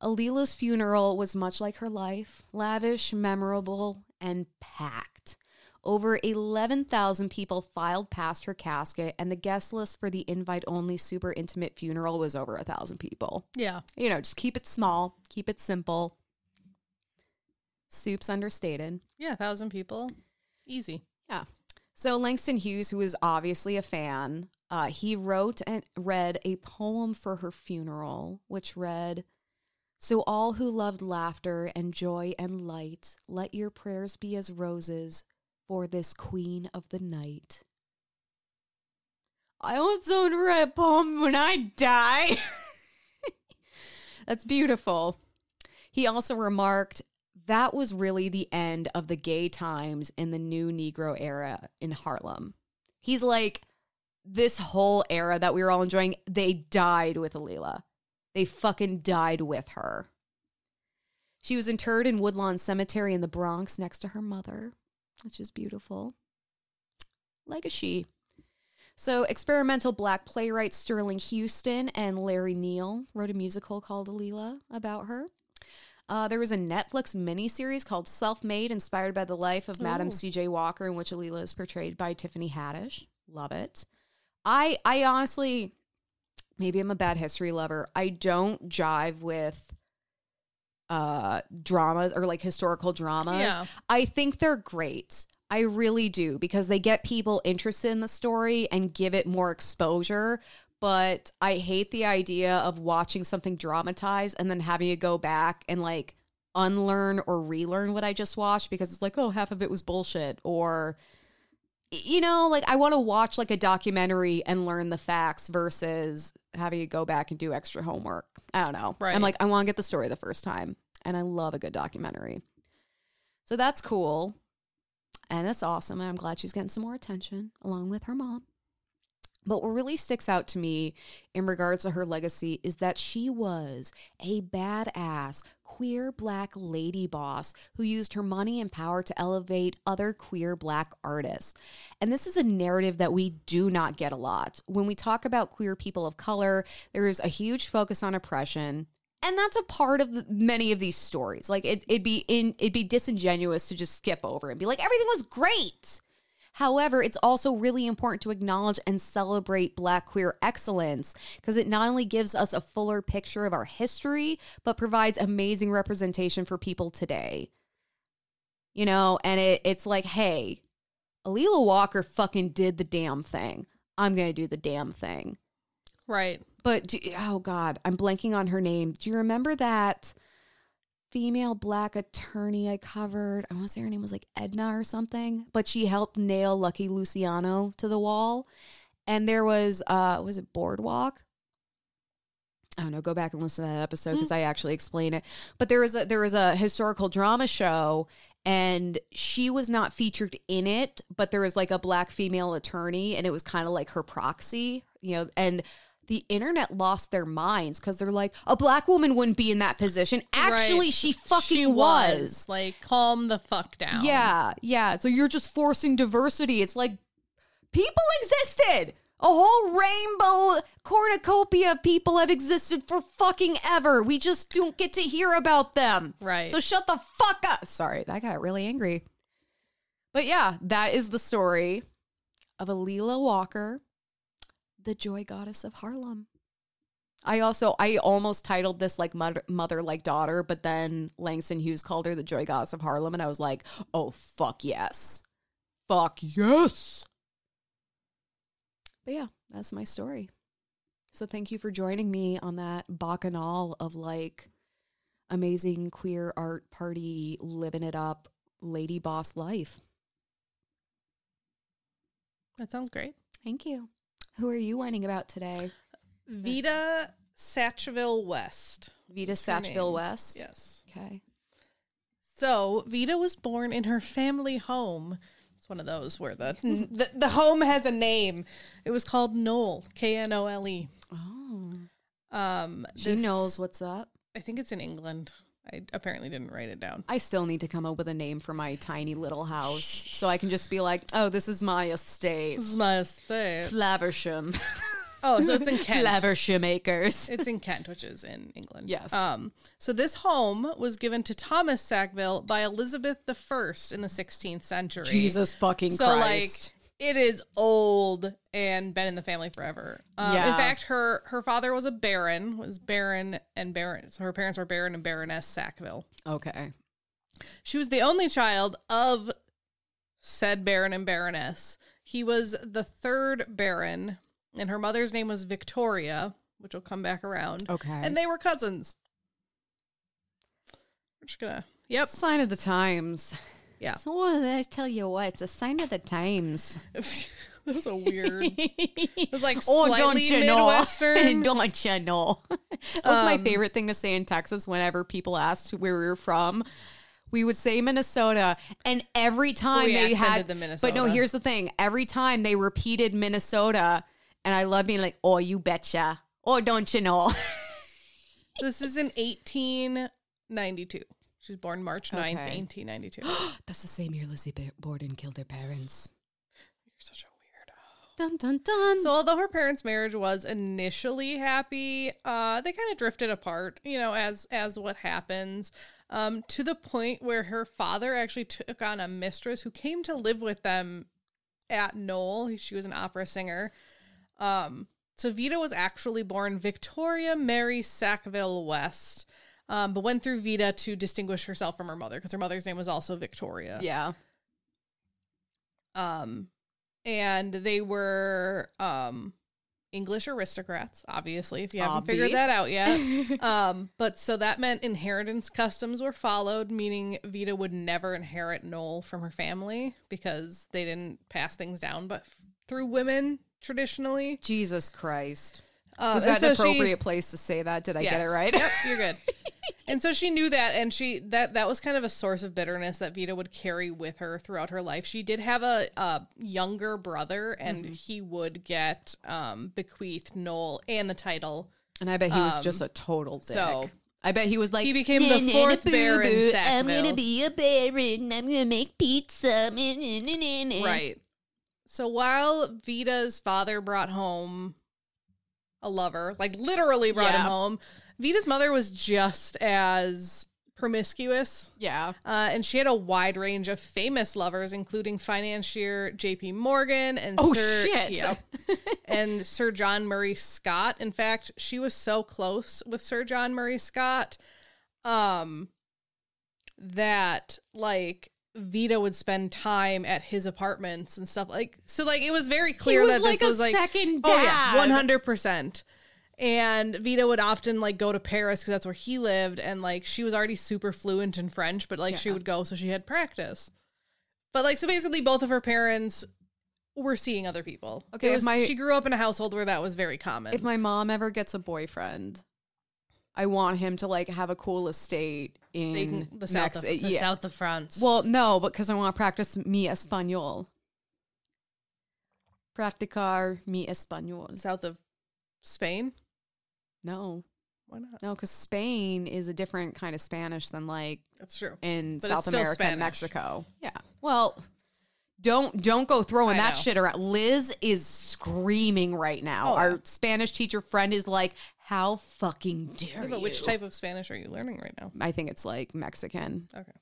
Alila's funeral was much like her life lavish, memorable, and packed. Over 11,000 people filed past her casket, and the guest list for the invite only super intimate funeral was over a thousand people. Yeah, You know, just keep it small, keep it simple. Soup's understated. yeah, thousand people, easy. Yeah. So Langston Hughes, who was obviously a fan, uh, he wrote and read a poem for her funeral, which read, "So all who loved laughter and joy and light, let your prayers be as roses for this queen of the night." I want someone to write a poem when I die. That's beautiful. He also remarked, that was really the end of the gay times in the new Negro era in Harlem. He's like, this whole era that we were all enjoying, they died with Alila. They fucking died with her. She was interred in Woodlawn Cemetery in the Bronx next to her mother, which is beautiful. She. So, experimental black playwright Sterling Houston and Larry Neal wrote a musical called Alila about her. Uh, there was a Netflix miniseries called Self Made, inspired by the life of Madam C.J. Walker, in which Alila is portrayed by Tiffany Haddish. Love it. I I honestly, maybe I'm a bad history lover. I don't jive with uh dramas or like historical dramas. Yeah. I think they're great. I really do because they get people interested in the story and give it more exposure. But I hate the idea of watching something dramatized and then having to go back and like unlearn or relearn what I just watched because it's like, oh, half of it was bullshit. Or, you know, like I want to watch like a documentary and learn the facts versus having to go back and do extra homework. I don't know. Right. I'm like, I want to get the story the first time. And I love a good documentary. So that's cool. And that's awesome. I'm glad she's getting some more attention along with her mom. But what really sticks out to me in regards to her legacy is that she was a badass queer black lady boss who used her money and power to elevate other queer black artists. And this is a narrative that we do not get a lot. When we talk about queer people of color, there is a huge focus on oppression. And that's a part of the, many of these stories. Like it, it'd be in, it'd be disingenuous to just skip over and be like, everything was great. However, it's also really important to acknowledge and celebrate Black queer excellence because it not only gives us a fuller picture of our history, but provides amazing representation for people today. You know, and it, it's like, hey, Alila Walker fucking did the damn thing. I'm going to do the damn thing. Right. But do, oh god, I'm blanking on her name. Do you remember that female black attorney I covered? I want to say her name was like Edna or something, but she helped nail Lucky Luciano to the wall. And there was uh was it Boardwalk? I don't know, go back and listen to that episode because I actually explain it. But there was a there was a historical drama show and she was not featured in it, but there was like a black female attorney and it was kind of like her proxy, you know, and the internet lost their minds because they're like, a black woman wouldn't be in that position. Actually, Right. she fucking She was. Like, calm the fuck down. Yeah, yeah. So you're just forcing diversity. It's like people existed. A whole rainbow cornucopia of people have existed for fucking ever. We just don't get to hear about them. Right. So shut the fuck up. Sorry, that got really angry. But yeah, that is the story of Alila Walker, the joy goddess of Harlem. I also I almost titled this like mother, mother like daughter, but then Langston Hughes called her the joy goddess of Harlem, and I was like, oh fuck yes, fuck yes. But yeah, that's my story. So thank you for joining me on that bacchanal of like amazing queer art party, living it up, lady boss life. That sounds great. Thank you. Who are you whining about today? Vita Sackville West. Vita Sackville. West. Yes. Okay. So Vita was born in her family home. It's one of those where the the, the home has a name. It was called Knole, K N O L E. Oh. Um, She this- knows what's up. I think it's in England. I apparently didn't write it down. I still need to come up with a name for my tiny little house so I can just be like, oh, this is my estate. This is my estate. Flaversham. Oh, so it's in Kent. Flaversham Acres. It's in Kent, which is in England. Yes. Um, so this home was given to Thomas Sackville by Elizabeth I in the 16th century. Jesus fucking So Christ. like it is old and been in the family forever. Um, Yeah. In fact, her her father was a baron, was Baron and Baron. So her parents were Baron and Baroness Sackville. okay. She was the only child of said Baron and Baroness. He was the third Baron, and her mother's name was Victoria, which will come back around. Okay. And they were cousins. We're just gonna. Yep. Sign of the times. Yeah. So I tell you what, it's a sign of the times. that was a weird. It was like Oh, slightly don't you Midwestern. know? don't you know? that was my Um, favorite thing to say in Texas whenever people asked where we were from. We would say Minnesota, and every time We they had accented Minnesota. But no, here's the thing: every time they repeated Minnesota, and I love being like, "Oh, you betcha! Oh, don't you know?" This is in 1892. She was born March 9th, Okay. 1892. You're That's the same year Lizzie Borden killed her parents. You're such a weirdo. Dun dun dun. So although her parents' marriage was initially happy, uh, they kind of drifted apart, you know, as as what happens. um, to the point where her father actually took on a mistress who came to live with them at Knole. She was an opera singer. Um, so Vita was actually born Victoria Mary Sackville West, um, but went through Vita to distinguish herself from her mother because her mother's name was also Victoria. Yeah. Um, and they were um English aristocrats, obviously, if you haven't figured that out yet. um, but so that meant inheritance customs were followed, meaning Vita would never inherit Knole from her family because they didn't pass things down, but f- through women traditionally. Jesus Christ. Uh, Was that so an she- appropriate place to say that? Did I get it right? Yep, you're good. and so she knew that, and she that that was kind of a source of bitterness that Vita would carry with her throughout her life. She did have a, a younger brother, and Mm-hmm. he would get um, bequeathed Knole and the title. And I bet he was Um, just a total dick. so- I bet he was like He became the "Na, na, fourth Baron boo, I'm gonna be a baron. I'm gonna make pizza. Na, na, na, na, na." Right. So while Vita's father brought home a lover, like literally brought him home, Vita's mother was just as promiscuous. Yeah. Uh, and she had a wide range of famous lovers, including financier J.P. Morgan and Oh, Sir, shit. And Sir John Murray Scott. In fact, she was so close with Sir John Murray Scott, um, that like Vita would spend time at his apartments and stuff like. So like it was very clear was that like this a was like second Oh yeah, dad. one hundred percent. And Vita would often like go to Paris because that's where he lived, and like she was already super fluent in French, but like she would go so she had practice. But like so, basically, both of her parents were seeing other people. Okay, was, my- she grew up in a household where that was very common. If my mom ever gets a boyfriend, I want him to like have a cool estate in can- the south of Mex- the yeah. south of France. Well, no, because I want to practice mi español. Practicar mi español. south of Spain. No, Why not? no, because Spain is a different kind of Spanish than like That's true. in But it's South still America and Spanish. Mexico. Yeah. Well, don't don't go throwing I that know. shit around. Liz is screaming right now. Oh, Our yeah. Spanish teacher friend is like, "How fucking dare Yeah, you?" but which type of Spanish are you learning right now? I think it's like Mexican. Okay.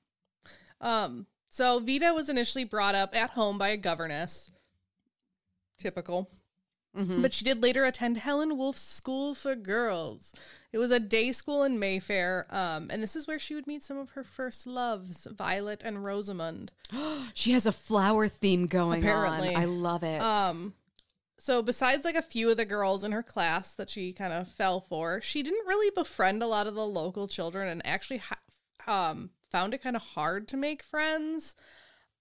Um. So Vita was initially brought up at home by a governess. Typical. Mhm. But she did later attend Helen Wolf's School for Girls. It was a day school in Mayfair, um, and this is where she would meet some of her first loves, Violet and Rosamund. She has a flower theme going Apparently. on. I love it. Um, so besides like a few of the girls in her class that she kind of fell for, she didn't really befriend a lot of the local children, and actually ha- um, found it kind of hard to make friends.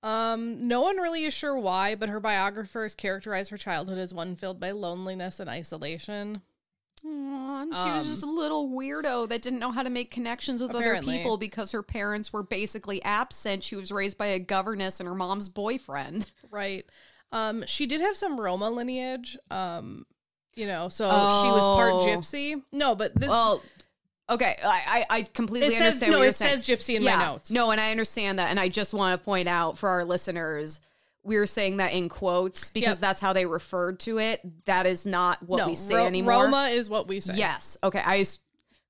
Um, no one really is sure why, but her biographers characterize her childhood as one filled by loneliness and isolation. Aw, and she um, was just a little weirdo that didn't know how to make connections with Apparently. other people because her parents were basically absent. She was raised by a governess and her mom's boyfriend. Right. Um, she did have some Roma lineage. Um, you know, so she was part Oh. gypsy. No, but this Well, okay, I I, I completely it says understand no. what you're It saying. says gypsy in yeah, my notes. No, and I understand that, and I just want to point out for our listeners. We are saying that in quotes because Yep. that's how they referred to it. That is not what no, we say Ro- anymore. Roma is what we say. Yes. Okay. I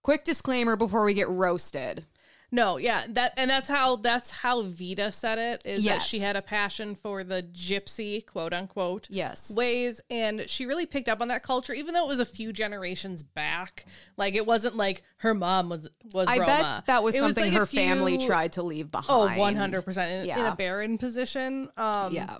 quick disclaimer before we get roasted. No, yeah, that and that's how that's how Vita said it is that she had a passion for the gypsy quote unquote Yes. ways and she really picked up on that culture even though it was a few generations back. Like it wasn't like her mom was was I Roma. bet that was It something like a her family tried to leave behind. Oh, 100% in, in a barren position. Um Yeah.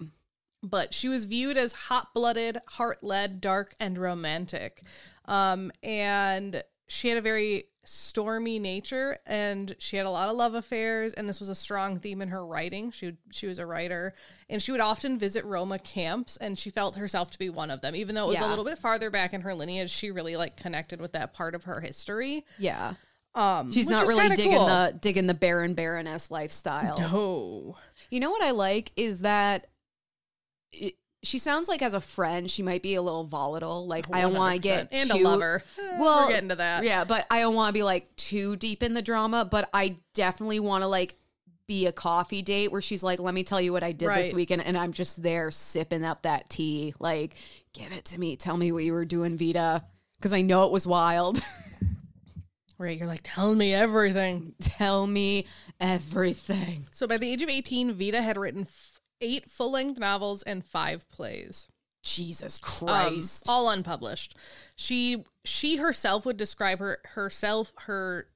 but she was viewed as hot-blooded, heart-led, dark, and romantic. Um, and she had a very stormy nature, and she had a lot of love affairs. And this was a strong theme in her writing. She would, she was a writer, and she would often visit Roma camps, and she felt herself to be one of them. Even though it was Yeah. a little bit farther back in her lineage, she really like connected with that part of her history. Yeah. Um, She's not really digging cool. the digging the baron baroness lifestyle. no. You know what I like is that it, she sounds like as a friend she might be a little volatile. Like I don't want to 100%. get and too, a lover. Well, we're getting to that. Yeah, but I don't want to be like too deep in the drama. But I definitely want to like be a coffee date where she's like, "Let me tell you what I did this weekend," and I'm just there sipping up that tea. Like, give it to me. Tell me what you were doing, Vita, because I know it was wild. Right. You're like, tell me everything. Tell me everything. So by the age of 18, Vita had written eight full length novels and five plays. Jesus um, Christ. all unpublished. She she herself would describe her herself her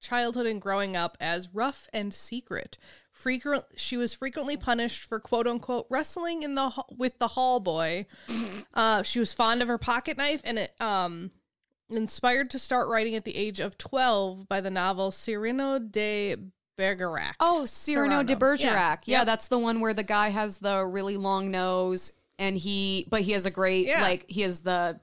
childhood and growing up as rough and secret. Frequent she was frequently punished for quote unquote wrestling in the with the hall boy. Uh, she was fond of her pocket knife and it um inspired to start writing at the age of 12 by the novel Cyrano de Bergerac. Oh, Cyrano de Bergerac. Yeah. Yeah. that's the one where the guy has the really long nose and he but he has a great Yeah. like he has the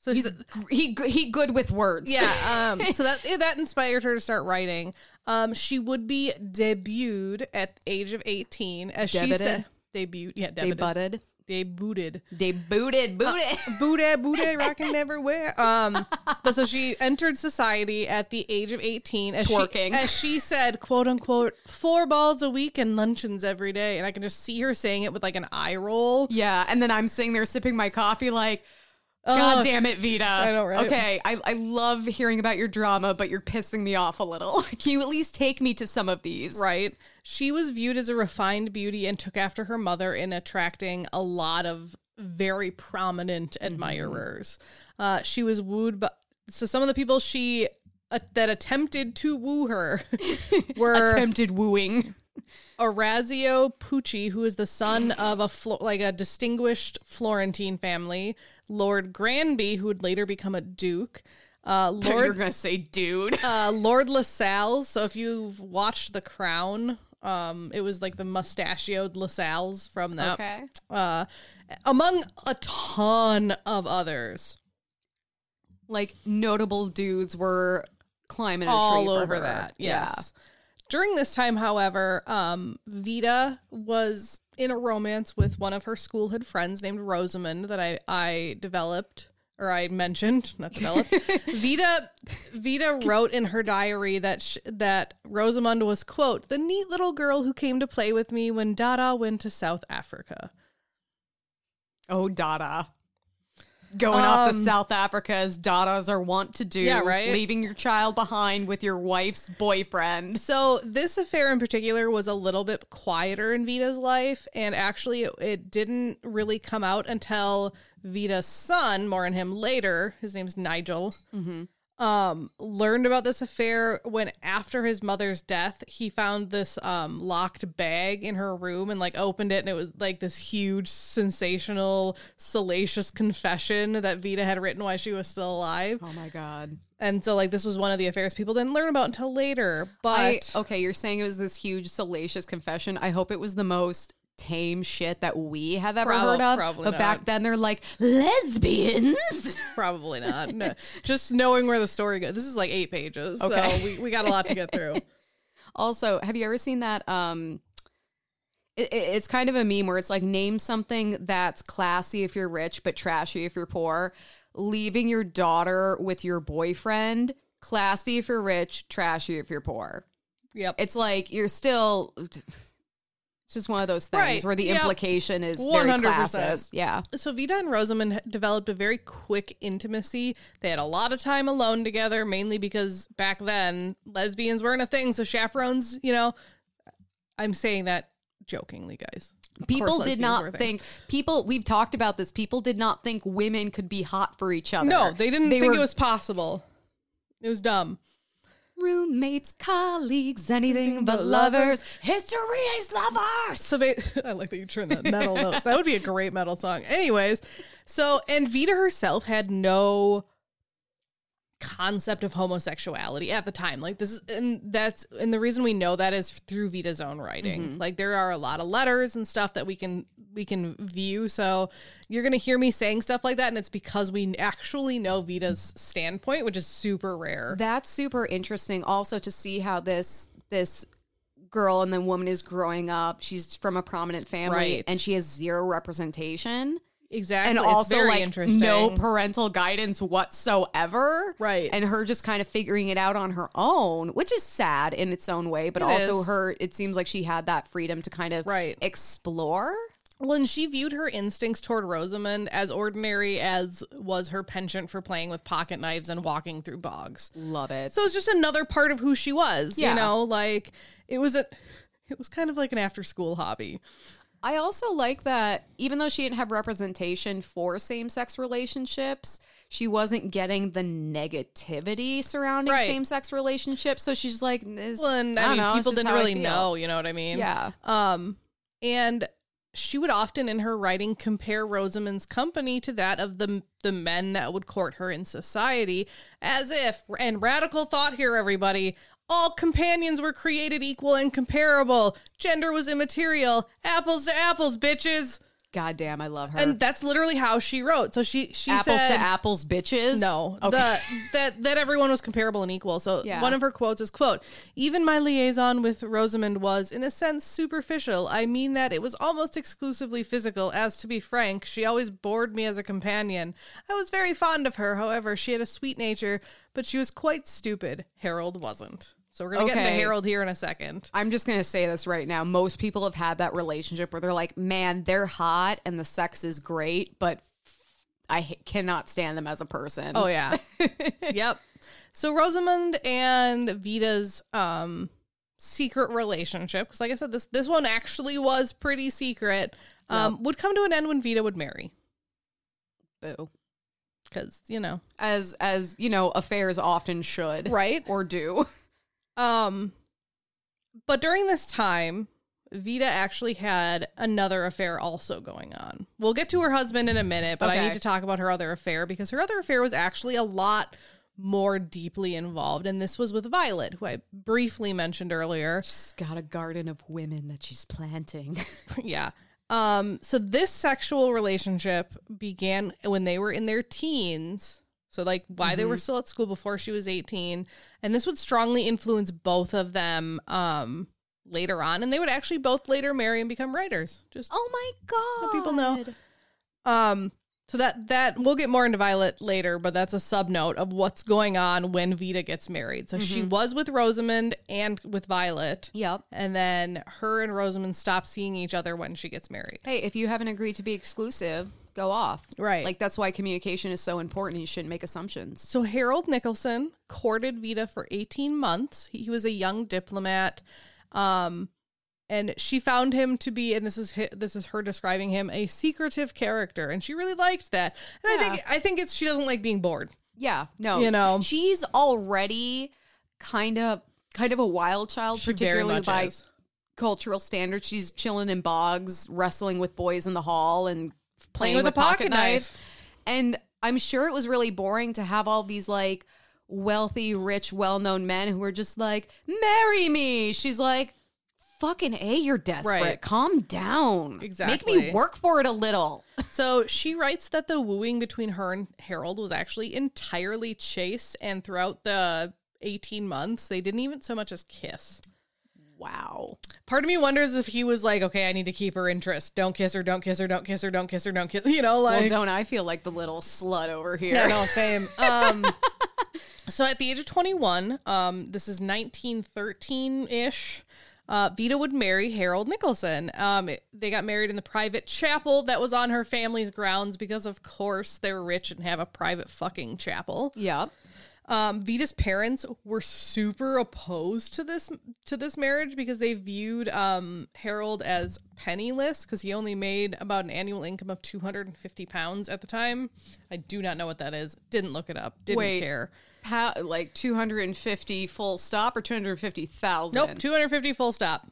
so he's he he good with words. Yeah, um, so that that inspired her to start writing. Um, she would be debuted at age of eighteen, as she said. Debuted, yeah, they debuted. Butted. debuted. They booted, booted. booted, booty, rocking everywhere. Um, but so she entered society at the age of 18 as Twerking. She, as she said, quote unquote, four balls a week and luncheons every day. And I can just see her saying it with like an eye roll. yeah, and then I'm sitting there sipping my coffee like God damn it, Vita. I know, right? Okay, I, I love hearing about your drama, but you're pissing me off a little. Can you at least take me to some of these? Right. She was viewed as a refined beauty and took after her mother in attracting a lot of very prominent admirers. Uh, she was wooed by so some of the people she uh, that attempted to woo her were Attempted wooing. Orazio Pucci, who is the son of a Flo- like a distinguished Florentine family, Lord Granby, who would later become a duke. Uh, You're gonna say dude. uh, Lord Lascelles. So if you've watched The Crown, um, it was like the mustachioed Lascelles from that. Okay. Uh, among a ton of others. Like notable dudes were climbing all over that. Yes. During this time, however, um, Vita was in a romance with one of her schoolhood friends named Rosamond that I I developed or I mentioned, not developed. Vita Vita wrote in her diary that sh- that Rosamond was quote the neat little girl who came to play with me when Dada went to South Africa. Oh, Dada. Going off to Um, South Africa as Dadas are wont to do. Yeah, right? Leaving your child behind with your wife's boyfriend. So this affair in particular was a little bit quieter in Vita's life, and actually, it, it didn't really come out until Vita's son, more on him later. His name's Nigel. Um, learned about this affair when after his mother's death, he found this um locked bag in her room and like opened it, and it was like this huge, sensational, salacious confession that Vita had written while she was still alive. Oh my God. And so, like, this was one of the affairs people didn't learn about until later. But I, okay, you're saying it was this huge salacious confession. I hope it was the most tame shit that we have ever Prob- heard of. probably but not. back then they're like lesbians. Probably not. No. Just knowing where the story goes. This is like eight pages. Okay. So we, we got a lot to get through. Also, have you ever seen that? Um, it, it- it's kind of a meme where it's like name something that's classy if you're rich, but trashy if you're poor. Leaving your daughter with your boyfriend, classy if you're rich, trashy if you're poor. Yep. It's like you're still. It's just one of those things Right. where the Yep. implication is very 100%. classist. Yeah. So Vita and Rosamund developed a very quick intimacy. They had a lot of time alone together, mainly because back then lesbians weren't a thing. So chaperones, you know, I'm saying that jokingly, guys. Of People did not think people. We've talked about this. People did not think women could be hot for each other. No, they didn't They think were- it was possible. It was dumb. Roommates, colleagues, anything but lovers. History is lovers. So ba- I like that you turned that metal note. That would be a great metal song. Anyways, so and Vita herself had no concept of homosexuality at the time. Like this is and that's and the reason we know that is through Vita's own writing. Mm-hmm. Like there are a lot of letters and stuff that we can we can view. So you're going to hear me saying stuff like that and it's because we actually know Vita's standpoint, which is super rare. That's super interesting. Also to see how this this girl and then woman is growing up. She's from a prominent family Right. and she has zero representation. Exactly. And It's also very like interesting. no parental guidance whatsoever. Right. And her just kind of figuring it out on her own, which is sad in its own way, but It also is. her it seems like she had that freedom to kind of Right. explore. when she viewed her instincts toward Rosamond as ordinary as was her penchant for playing with pocket knives and walking through bogs. Love it. So it's just another part of who she was, Yeah. you know, like it was a it was kind of like an after school hobby. I also like that even though she didn't have representation for same sex relationships, she wasn't getting the negativity surrounding Right. same sex relationships. So she's like, Well, and I I, don't mean, know, people didn't really know, you know what I mean? Yeah. Um, and she would often in her writing compare Rosamond's company to that of the the men that would court her in society, as if and radical thought here, everybody. All companions were created equal and comparable. Gender was immaterial. Apples to apples, bitches. God damn, I love her. And that's literally how she wrote. So she she apples said, to apples, bitches. no, Okay. the, that that everyone was comparable and equal. So Yeah. one of her quotes is quote, "Even my liaison with Rosamond was in a sense superficial. I mean that it was almost exclusively physical. As to be frank, she always bored me as a companion. I was very fond of her. However, she had a sweet nature, but she was quite stupid. Harold wasn't." So we're going to get into Harold here in a second. I'm just going to say this right now. Most people have had that relationship where they're like, man, they're hot and the sex is great, but I cannot stand them as a person. Oh yeah. yep. So Rosamond and Vita's um secret relationship cuz like I said this this one actually was pretty secret um would come to an end when Vita would marry Boo. cuz you know. As, as, you know, affairs often should. Right? Or do. Um but during this time Vita actually had another affair also going on. We'll get to her husband in a minute, but I need to talk about her other affair because her other affair was actually a lot more deeply involved and this was with Violet, who I briefly mentioned earlier. She's got a garden of women that she's planting. yeah. Um, so this sexual relationship began when they were in their teens. So like why they were still at school before she was 18. And this would strongly influence both of them um later on. And they would actually both later marry and become writers. Just oh my God. So people know. um so that that we'll get more into Violet later, but that's a sub note of what's going on when Vita gets married. So she was with Rosamond and with Violet. Yep. And then her and Rosamond stop seeing each other when she gets married. Hey, if you haven't agreed to be exclusive, go off. Right. Like that's why communication is so important. You shouldn't make assumptions. So Harold Nicolson courted Vita for 18 months. He was a young diplomat. Um and she found him to be and this is hi- this is her describing him a secretive character and she really liked that. And I think I think it's she doesn't like being bored. Yeah. No. You know. she's already kind of kind of a wild child, She particularly by is. cultural standards. She's chilling in bogs, wrestling with boys in the hall, and playing, with with, a pocket pocket knife. knives. And I'm sure it was really boring to have all these like wealthy, rich, well-known men who were just like, "Marry me." She's like, "Fucking a, you're desperate. Right. Calm down. Exactly. Make me work for it a little." So she writes that the wooing between her and Harold was actually entirely chaste and throughout the 18 months they didn't even so much as kiss. Wow. Part of me wonders if he was like, okay, I need to keep her interest. Don't kiss her, don't kiss her, don't kiss her, don't kiss her, don't kiss. You know, like Well, don't I feel like the little slut over here? Yeah, no, same. Um, so at the age of 21, um, this is 1913 ish. Uh, Vita would marry Harold Nicolson. Um, it- they got married in the private chapel that was on her family's grounds because, of course, they're rich and have a private fucking chapel. Yep. Um, Vita's parents were super opposed to this to this marriage because they viewed um, Harold as penniless because he only made about an annual income of two hundred and fifty pounds at the time. I do not know what that is. Didn't look it up. Didn't Wait. care. Pa- like 250 full stop or 250,000? Nope, two hundred fifty full stop.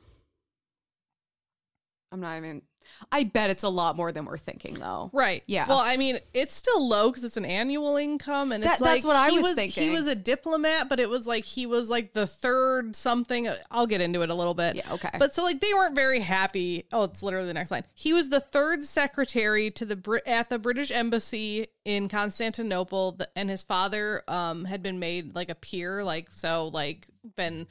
I'm not even. I bet it's a lot more than we're thinking, though. Right. Yeah. Well, I mean, it's still low because it's an annual income, and it's That- like that's what I he was thinking. He was a diplomat, but it was like he was like the third something. I'll get into it a little bit. Yeah, okay. But so like they weren't very happy. Oh, it's literally the next line. He was the third secretary to the Brit at the British embassy in Constantinople, and his father um had been made like a peer, like so like been.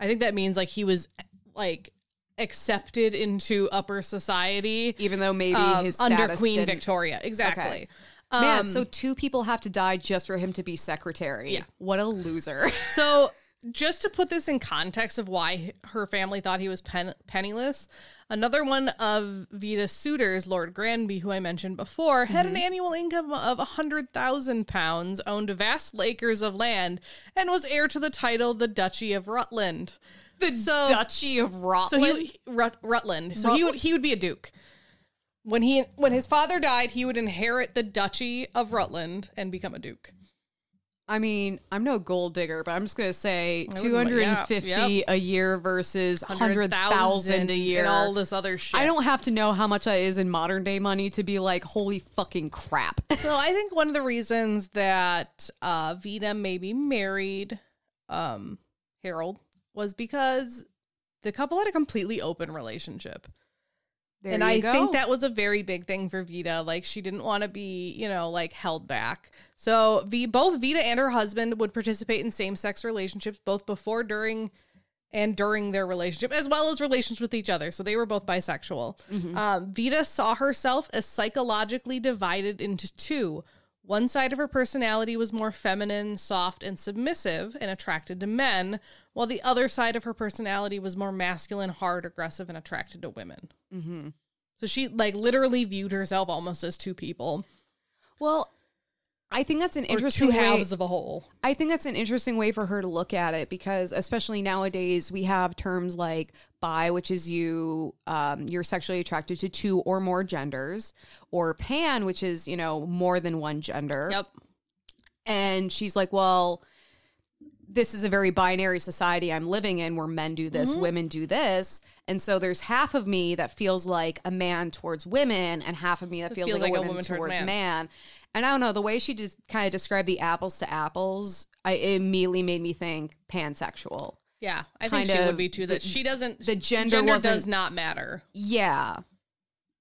I think that means like he was like accepted into upper society Even though maybe um, his under Queen didn't- Victoria. Exactly. Okay. Man, Um, so two people have to die just for him to be secretary. Yeah. What a loser. so just to put this in context of why her family thought he was pen- penniless, Another one of Vita's suitors, Lord Granby, who I mentioned before, had an annual income of a hundred thousand pounds, owned vast acres of land, and was heir to the title the Duchy of Rutland. The So- Duchy of So Rutland. he Rut, Rutland. So he would he would be a duke. When he when his father died, he would inherit the Duchy of Rutland and become a duke. I mean, I'm no gold digger, but I'm just gonna say 250 yeah, a year versus 100,000 a year. and all this other shit. I don't have to know how much that is in modern day money to be like, holy fucking crap. So I think one of the reasons that uh, Vita maybe married um, Harold was because the couple had a completely open relationship. There and I go. think that was a very big thing for Vita. Like she didn't want to be, you know, like held back. So v- both Vita and her husband would participate in same-sex relationships both before, during, and during their relationship, as well as relations with each other. So they were both bisexual. Um, Vita saw herself as psychologically divided into two. One side of her personality was more feminine, soft, and submissive and attracted to men, while the other side of her personality was more masculine, hard, aggressive, and attracted to women. Mm-hmm. So she like literally viewed herself almost as two people Well, I think that's an or interesting two way. halves of a whole. I think that's an interesting way for her to look at it because, especially nowadays, we have terms like bi, which is you um, you're sexually attracted to two or more genders, or pan, which is you know more than one gender. Yep. And she's like, well, this is a very binary society I'm living in where men do Mm-hmm. this, women do this. And so there's half of me that feels like a man towards women and half of me that feels, like, a woman, towards, man. And I don't know, the way she just kind of described the apples to apples, I it immediately made me think pansexual. Yeah, I think she would be too. That the- she doesn't. the gender does wasn't- not matter. Yeah.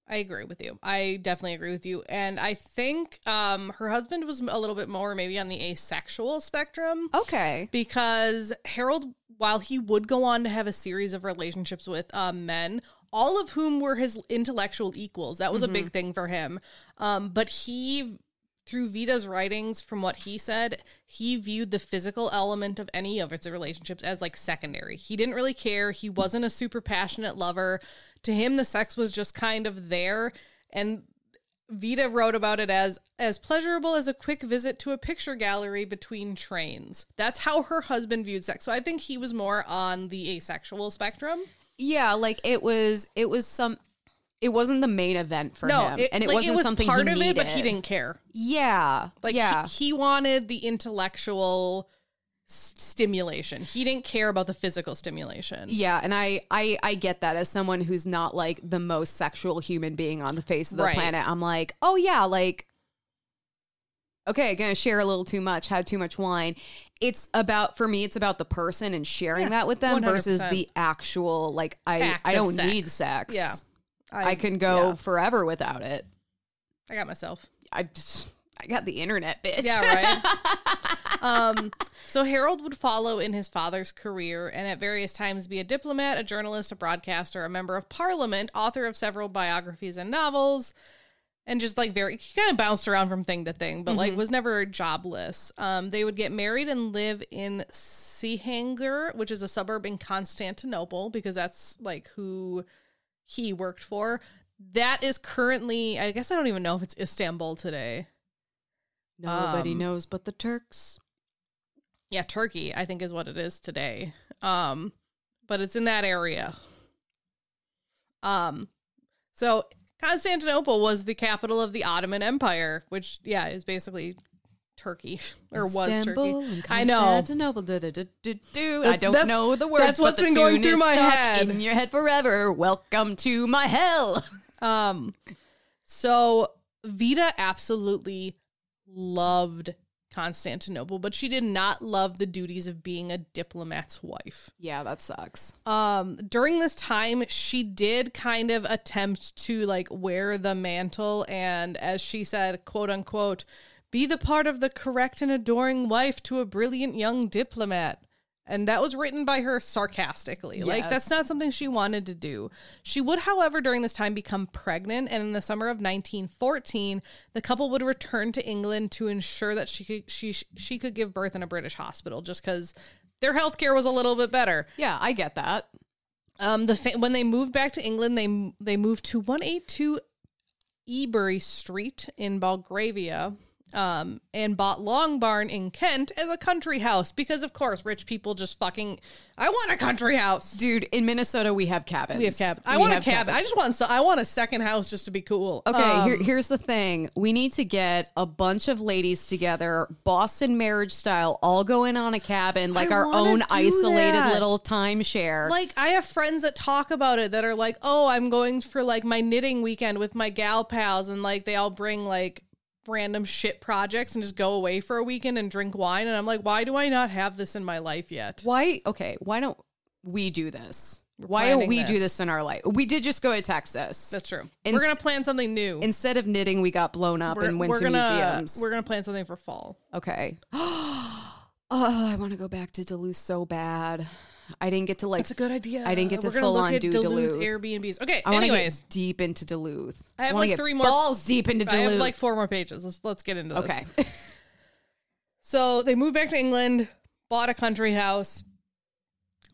I agree with you. I definitely agree with you. And I think um her husband was a little bit more maybe on the asexual spectrum Okay. because Harold, while he would go on to have a series of relationships with um, men, all of whom were his intellectual equals, that was a big thing for him. Um, but he, through Vita's writings, from what he said, he viewed the physical element of any of his relationships as like secondary. He didn't really care. He wasn't a super passionate lover. To him, the sex was just kind of there. And Vita wrote about it as as pleasurable as a quick visit to a picture gallery between trains. That's how her husband viewed sex. So I think he was more on the asexual spectrum. Yeah, like it was it was some it wasn't the main event for no, him. it, and it like, wasn't it was something part of it, but he didn't care. Yeah. Like yeah. he, he wanted the intellectual s- stimulation. He didn't care about the physical stimulation. Yeah, and I, I I get that as someone who's not like the most sexual human being on the face of the Right. planet. I'm like, oh yeah, like okay, gonna share a little too much, had too much wine. It's about for me, it's about the person and sharing Yeah, that with them versus 100%. the actual like I Act I don't sex. need sex. Yeah. I, can go yeah. forever without it. I got myself. I just I got the internet, bitch. Yeah, right. um, so Harold would follow in his father's career and at various times be a diplomat, a journalist, a broadcaster, a member of parliament, author of several biographies and novels, and just like very, he kind of bounced around from thing to thing, but like was never jobless. Um, they would get married and live in Cihangir, which is a suburb in Constantinople, because that's like who he worked for. That is currently, I guess I don't even know if it's Istanbul today. Nobody Um, knows but the Turks. Yeah, Turkey, I think is what it is today. Um, but it's in that area. Um, so Constantinople was the capital of the Ottoman Empire, which yeah is basically Turkey or was Turkey. I know. Constantinople, du. I don't know the words. that's what's been going through my head. In your head forever. Welcome to my hell. Um, so Vita absolutely loved Constantinople, but she did not love the duties of being a diplomat's wife. Yeah, that sucks. um during this time she did kind of attempt to like wear the mantle and as she said quote unquote be the part of the correct and adoring wife to a brilliant young diplomat. And that was written by her sarcastically. Like that's not something she wanted to do. She would however during this time become pregnant and in the summer of 1914 the couple would return to england to ensure that she could she she could give birth in a british hospital just because their health care was a little bit better. Yeah, I get that. Um, the fa- when they moved back to England, they they moved to one eight two Ebury Street in Belgravia, um, and bought Long Barn in Kent as a country house because, of course, rich people just fucking. I want a country house. Dude, in Minnesota we have cabins. We have cabin. I We want a cabin. cabins. I just want. So, I want a second house just to be cool. Okay, Um, here, here's the thing. We need to get a bunch of ladies together, Boston marriage style, all go in on a cabin, like I our own isolated that. little timeshare. Like I have friends that talk about it that are like, "Oh, I'm going for like my knitting weekend with my gal pals," and like they all bring like random shit projects and just go away for a weekend and drink wine. And I'm like, why do I not have this in my life yet? why? Okay, why don't we do this? We're Why don't we do this. this in our life? We did just go to Texas. That's true. Ins- we're gonna plan something new. Instead of knitting, we got blown up we're, and went we're to gonna museums. we're gonna plan something for fall. okay. oh, I want to go back to Duluth so bad. I didn't get to like. That's a good idea. I didn't get to we're full on do Duluth, Duluth. Airbnbs. Okay. I want to anyways, get deep into Duluth. I have, wanna like, get three more- balls deep into I Duluth. have like four more pages. Let's let's get into this. okay. So they moved back to England, bought a country house.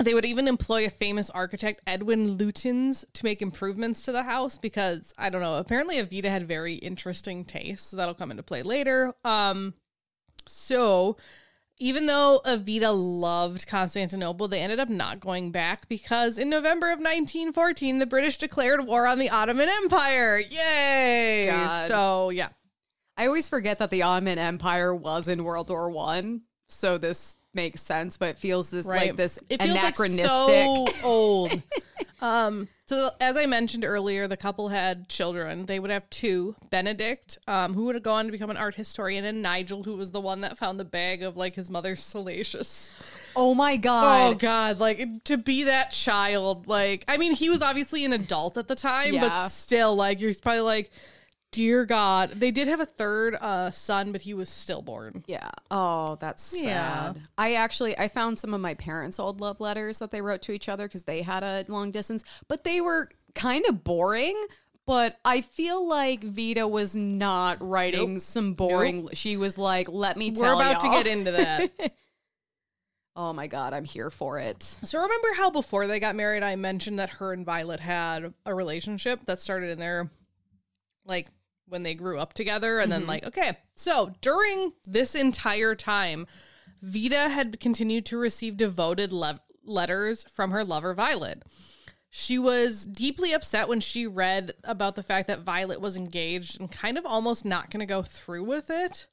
They would even employ a famous architect, Edwin Lutyens, to make improvements to the house because I don't know. Apparently, Avita had very interesting tastes. So that'll come into play later. Um, so even though Avita loved Constantinople, they ended up not going back because in November of 1914, the British declared war on the Ottoman Empire. Yay! God. So yeah, I always forget that the Ottoman Empire was in World War One, so this makes sense. But it feels this right. like this it feels anachronistic. like so old. um, so as I mentioned earlier, the couple had children. They would have two: Benedict, um, who would go on to become an art historian, and Nigel, who was the one that found the bag of like his mother's salacious. oh my God. Oh god! God! Like to be that child. Like I mean, he was obviously an adult at the time, Yeah. but still, like you're probably like, dear God. They did have a third uh, son, but he was stillborn. Yeah. Oh, that's Yeah. sad. I actually I found some of my parents' old love letters that they wrote to each other because they had a long distance, but they were kind of boring. But I feel like Vita was not writing some boring. She was like, "Let me tell." You. We're about y'all." to get into that. oh my god, I'm here for it. So remember how before they got married, I mentioned that her and Violet had a relationship that started in their like when they grew up together, and then like okay, so during this entire time, Vita had continued to receive devoted le- letters from her lover Violet. She was deeply upset when she read about the fact that Violet was engaged and kind of almost not going to go through with it.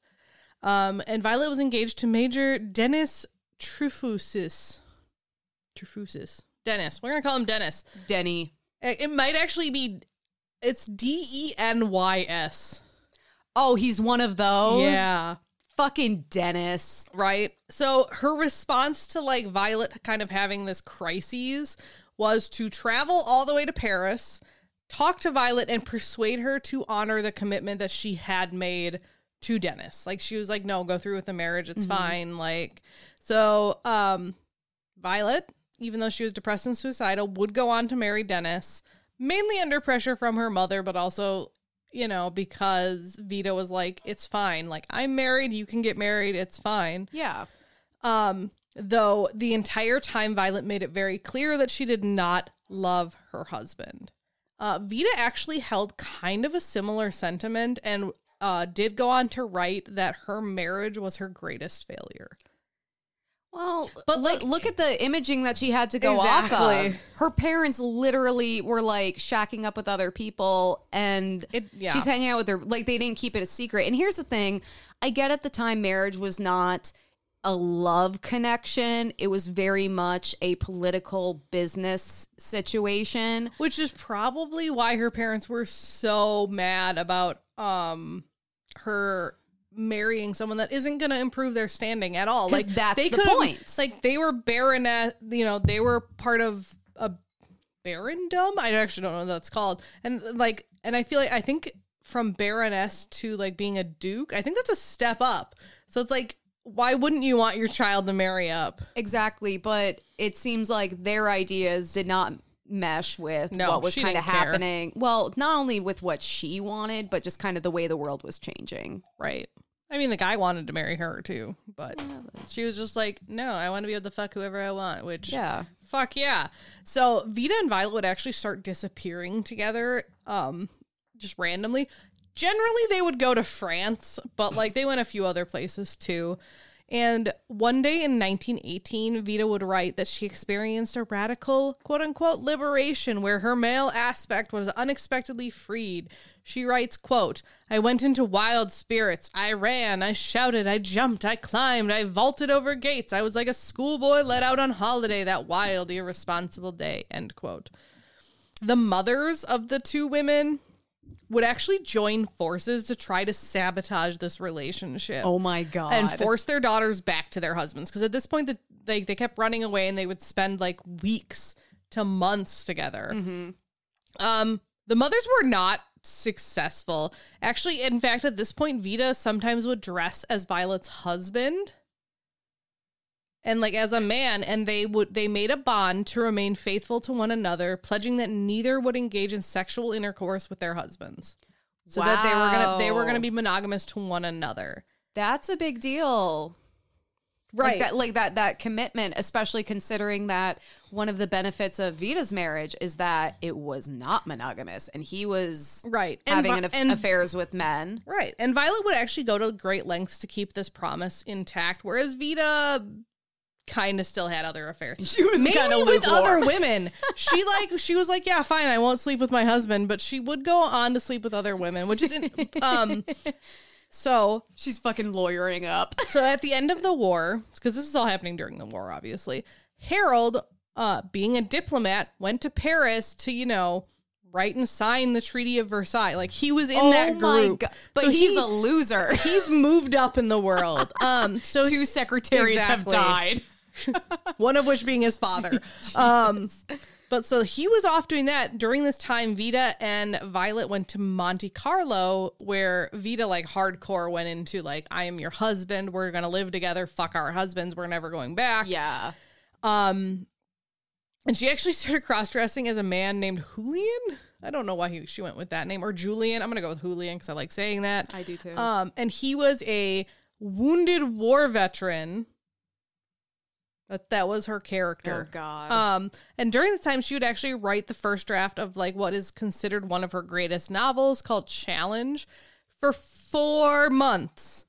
Um, and Violet was engaged to Major Dennis Trefusis. Trefusis. Dennis. We're going to call him Dennis. Denny. It might actually be, it's D E N Y S. Oh, he's one of those. Yeah. Fucking Dennis. Right. So her response to like Violet kind of having this crises was to travel all the way to Paris, talk to Violet, and persuade her to honor the commitment that she had made to Dennis. Like she was like, no, go through with the marriage. It's fine. Like, so, um, Violet, even though she was depressed and suicidal, would go on to marry Dennis, mainly under pressure from her mother, but also, you know, because Vita was like, it's fine. Like, I'm married. You can get married. It's fine. Yeah. Um, though the entire time, Violet made it very clear that she did not love her husband. Uh, Vita actually held kind of a similar sentiment and uh, did go on to write that her marriage was her greatest failure. Well, But, like- look, look at the imaging that she had to go off of. Her parents literally were like shacking up with other people, and It- yeah. she's hanging out with her. Like they didn't keep it a secret. And here's the thing: I get at the time marriage was not a love connection; it was very much a political business situation. which is probably why her parents were so mad about um her marrying someone that isn't going to improve their standing at all. like that's they the point. like they were baronet you know they were part of a barondom i actually don't know what that's called and like and i feel like i think from baroness to like being a duke i think that's a step up so it's like why wouldn't you want your child to marry up Exactly, but it seems like their ideas did not mesh with No, what was kind of didn't care. happening. Well, not only with what she wanted, but just kind of the way the world was changing. Right. I mean, the guy wanted to marry her too, but she was just like, "No, I want to be able to fuck whoever I want," which Yeah. Fuck yeah. So Vita and Violet would actually start disappearing together, um, just randomly. Generally, they would go to France, but like they went a few other places too. And one day in 1918, Vita would write that she experienced a radical, quote unquote, liberation where her male aspect was unexpectedly freed. She writes, quote, I went into wild spirits. I ran, I shouted, I jumped, I climbed, I vaulted over gates. I was like a schoolboy let out on holiday that wild, irresponsible day, end quote. The mothers of the two women would actually join forces to try to sabotage this relationship Oh my god. and force their daughters back to their husbands. Because at this point the, they, they kept running away and they would spend like weeks to months together. Um the mothers were not successful. Actually in fact at this point vita sometimes would dress as violet's husband and like as a man and they would they made a bond to remain faithful to one another pledging that neither would engage in sexual intercourse with their husbands so that they were gonna they were gonna be monogamous to one another That's a big deal. right Like that, like that that commitment, especially considering that one of the benefits of Vita's marriage is that it was not monogamous and he was right having Vi- an and affairs with men. Right. And Violet would actually go to great lengths to keep this promise intact, whereas Vita kind of still had other affairs. She was Mainly with lukewarm. other women. She like she was like, yeah, fine, I won't sleep with my husband, but she would go on to sleep with other women, which is um so She's fucking lawyering up. so at the end of the war, because this is all happening during the war, obviously, Harold, uh, being a diplomat, went to Paris to, you know, write and sign the Treaty of Versailles. Like he was in that group. Oh But So he's he- a loser. he's moved up in the world. Um, so Two secretaries Exactly. have died. one of which being his father. um, but so he was off doing that during this time. Vita and Violet went to Monte Carlo, where Vita like hardcore went into like, I am your husband. We're gonna live together. Fuck our husbands. We're never going back. Yeah. Um, and she actually started cross dressing as a man named Julian. I don't know why he, she went with that name or Julian. I'm gonna go with Julian because I like saying that. I do too. Um, and he was a wounded war veteran. That that was her oh character. god. Um, and during this time, she would actually write the first draft of like what is considered one of her greatest novels called Challenge for four months.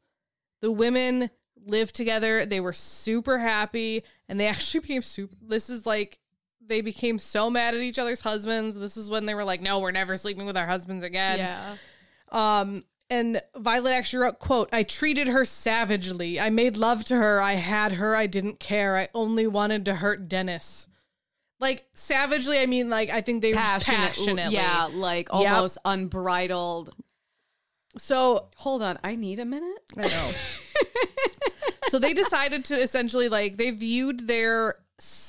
The women lived together. They were super happy, and they actually became super. This is like they became so mad at each other's husbands. This is when they were like, "No, we're never sleeping with our husbands again." yeah. Um, and Violet actually wrote, quote, I treated her savagely. I made love to her. I had her. I didn't care. I only wanted to hurt Dennis. Like savagely, I mean like I think they were just Passionate, passionately. Yeah, like almost unbridled. So Hold on, I need a minute. I know. so they decided to essentially like they viewed their s-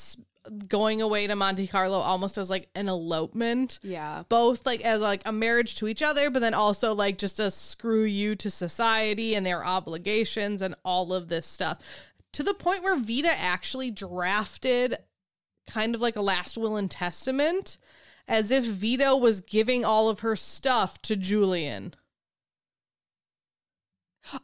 going away to Monte Carlo almost as like an elopement. Yeah. both like as like a marriage to each other but then also like just a screw you to society and their obligations and all of this stuff to the point where Vita actually drafted kind of like a last will and testament as if Vita was giving all of her stuff to Julian.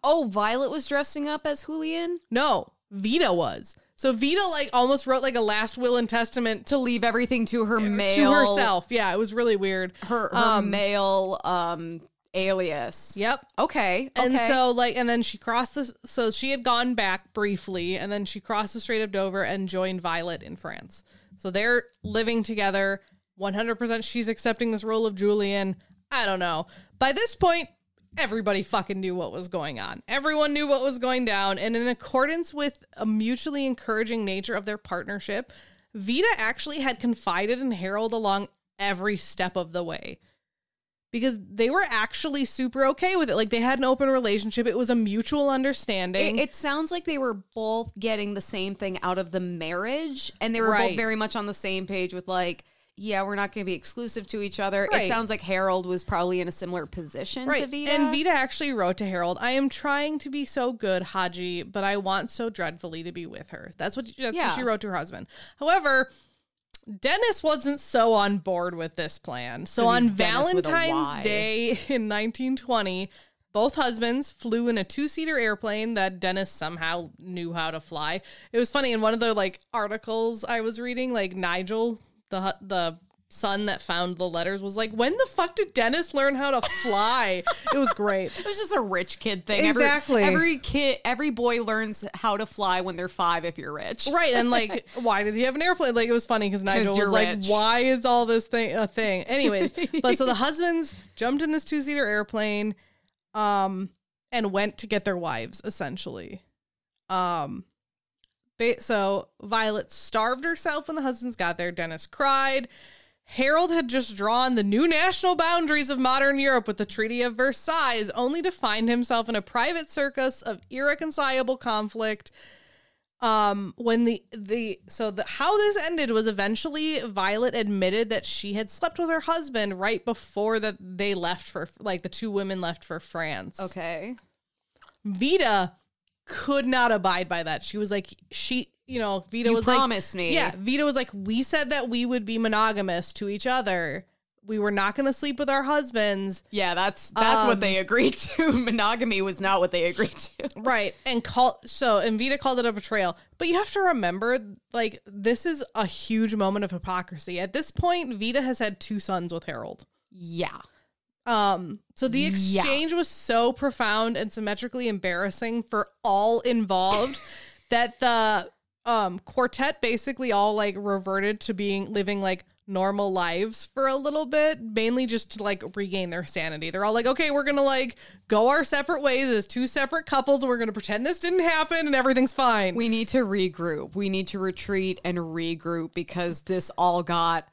Oh, Violet was dressing up as Julian No, Vita was. So Vita like almost wrote like a last will and testament to, leave everything to her male to herself. Yeah, it was really weird. her her Um, male um alias. Yep. Okay. And okay. so like and then she crossed this so she had gone back briefly and then she crossed the Strait of Dover and joined Violet in France. So they're living together. 100% she's accepting this role of Julian. I don't know. By this point, everybody fucking knew what was going on. Everyone knew what was going down and in accordance with a mutually encouraging nature of their partnership, Vita actually had confided in Harold along every step of the way because they were actually super okay with it. Like they had an open relationship. It was a mutual understanding. It, it sounds like they were both getting the same thing out of the marriage, and they were Right. both very much on the same page with like, yeah, we're not going to be exclusive to each other. Right. It sounds like Harold was probably in a similar position to. Vita. And Vita actually wrote to Harold, I am trying to be so good, Haji, but I want so dreadfully to be with her. That's what, that's Yeah. what she wrote to her husband. However, Dennis wasn't so on board with this plan. So So on Dennis Valentine's Day in 1920, both husbands flew in a two-seater airplane that Dennis somehow knew how to fly. It was funny in one of the like articles I was reading, like Nigel, the the son that found the letters, was like, "When the fuck did Dennis learn how to fly?" it was great. It was just a rich kid thing. Exactly. Every, kid, every boy learns how to fly when they're five. If you're rich, Right, and like, why did he have an airplane? Like, it was funny because Nigel was like, rich. "Why is all this thing a thing?" Anyways, but so the husbands jumped in this two seater airplane, um, and went to get their wives. Essentially, um, so Violet starved herself when the husbands got there. Dennis cried. Harold had just drawn the new national boundaries of modern Europe with the Treaty of Versailles, only to find himself in a private circus of irreconcilable conflict um when the the so the how this ended was eventually Violet admitted that she had slept with her husband right before that they left for like the two women left for France. okay. Vita could not abide by that. She was like she you know, Vita You was promised like me. Yeah, Vita was like we said that we would be monogamous to each other. We were not going to sleep with our husbands. Yeah, that's that's Um, what they agreed to. Monogamy was not what they agreed to. Right. And call so and Vita called it a betrayal. But you have to remember, like, this is a huge moment of hypocrisy. At this point, Vita has had two sons with Harold. Yeah. Um, so the Yeah. exchange was so profound and symmetrically embarrassing for all involved that the um quartet basically all like reverted to being living like normal lives for a little bit, mainly just to like regain their sanity. They're all like, okay, we're gonna like go our separate ways as two separate couples, and we're gonna pretend this didn't happen and everything's fine. We need to regroup. We need to retreat and regroup because this all got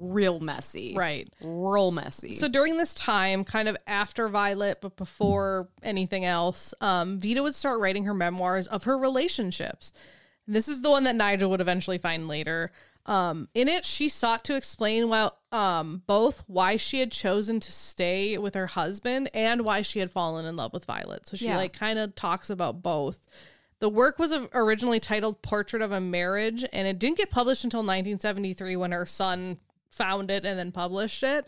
real messy. right. Real messy. So during this time, kind of after Violet, but before anything else, um, Vita would start writing her memoirs of her relationships. This is the one that Nigel would eventually find later. Um, in it, she sought to explain well, um, both why she had chosen to stay with her husband and why she had fallen in love with Violet. So she Yeah. like kind of talks about both. The work was originally titled Portrait of a Marriage, and it didn't get published until 1973 when her son found it and then published it.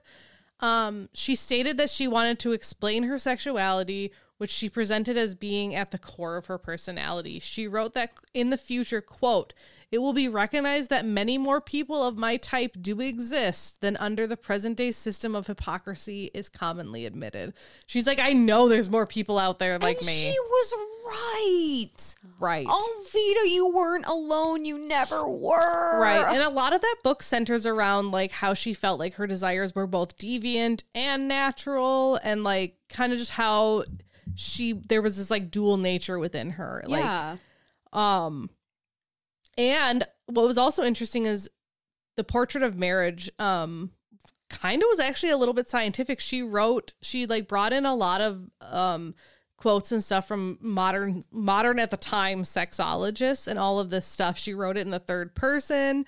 Um, she stated that she wanted to explain her sexuality, which she presented as being at the core of her personality. She wrote that in the future, quote, it will be recognized that many more people of my type do exist than under the present day system of hypocrisy is commonly admitted. She's like, I know there's more people out there like and me. she was right. right. Oh, Vito, you weren't alone. You never were. Right. And a lot of that book centers around like how she felt like her desires were both deviant and natural and like kind of just how she there was this like dual nature within her. Like yeah. um and what was also interesting is the portrait of marriage um kind of was actually a little bit scientific. She wrote she like brought in a lot of um quotes and stuff from modern modern at the time sexologists and all of this stuff. She wrote it in the third person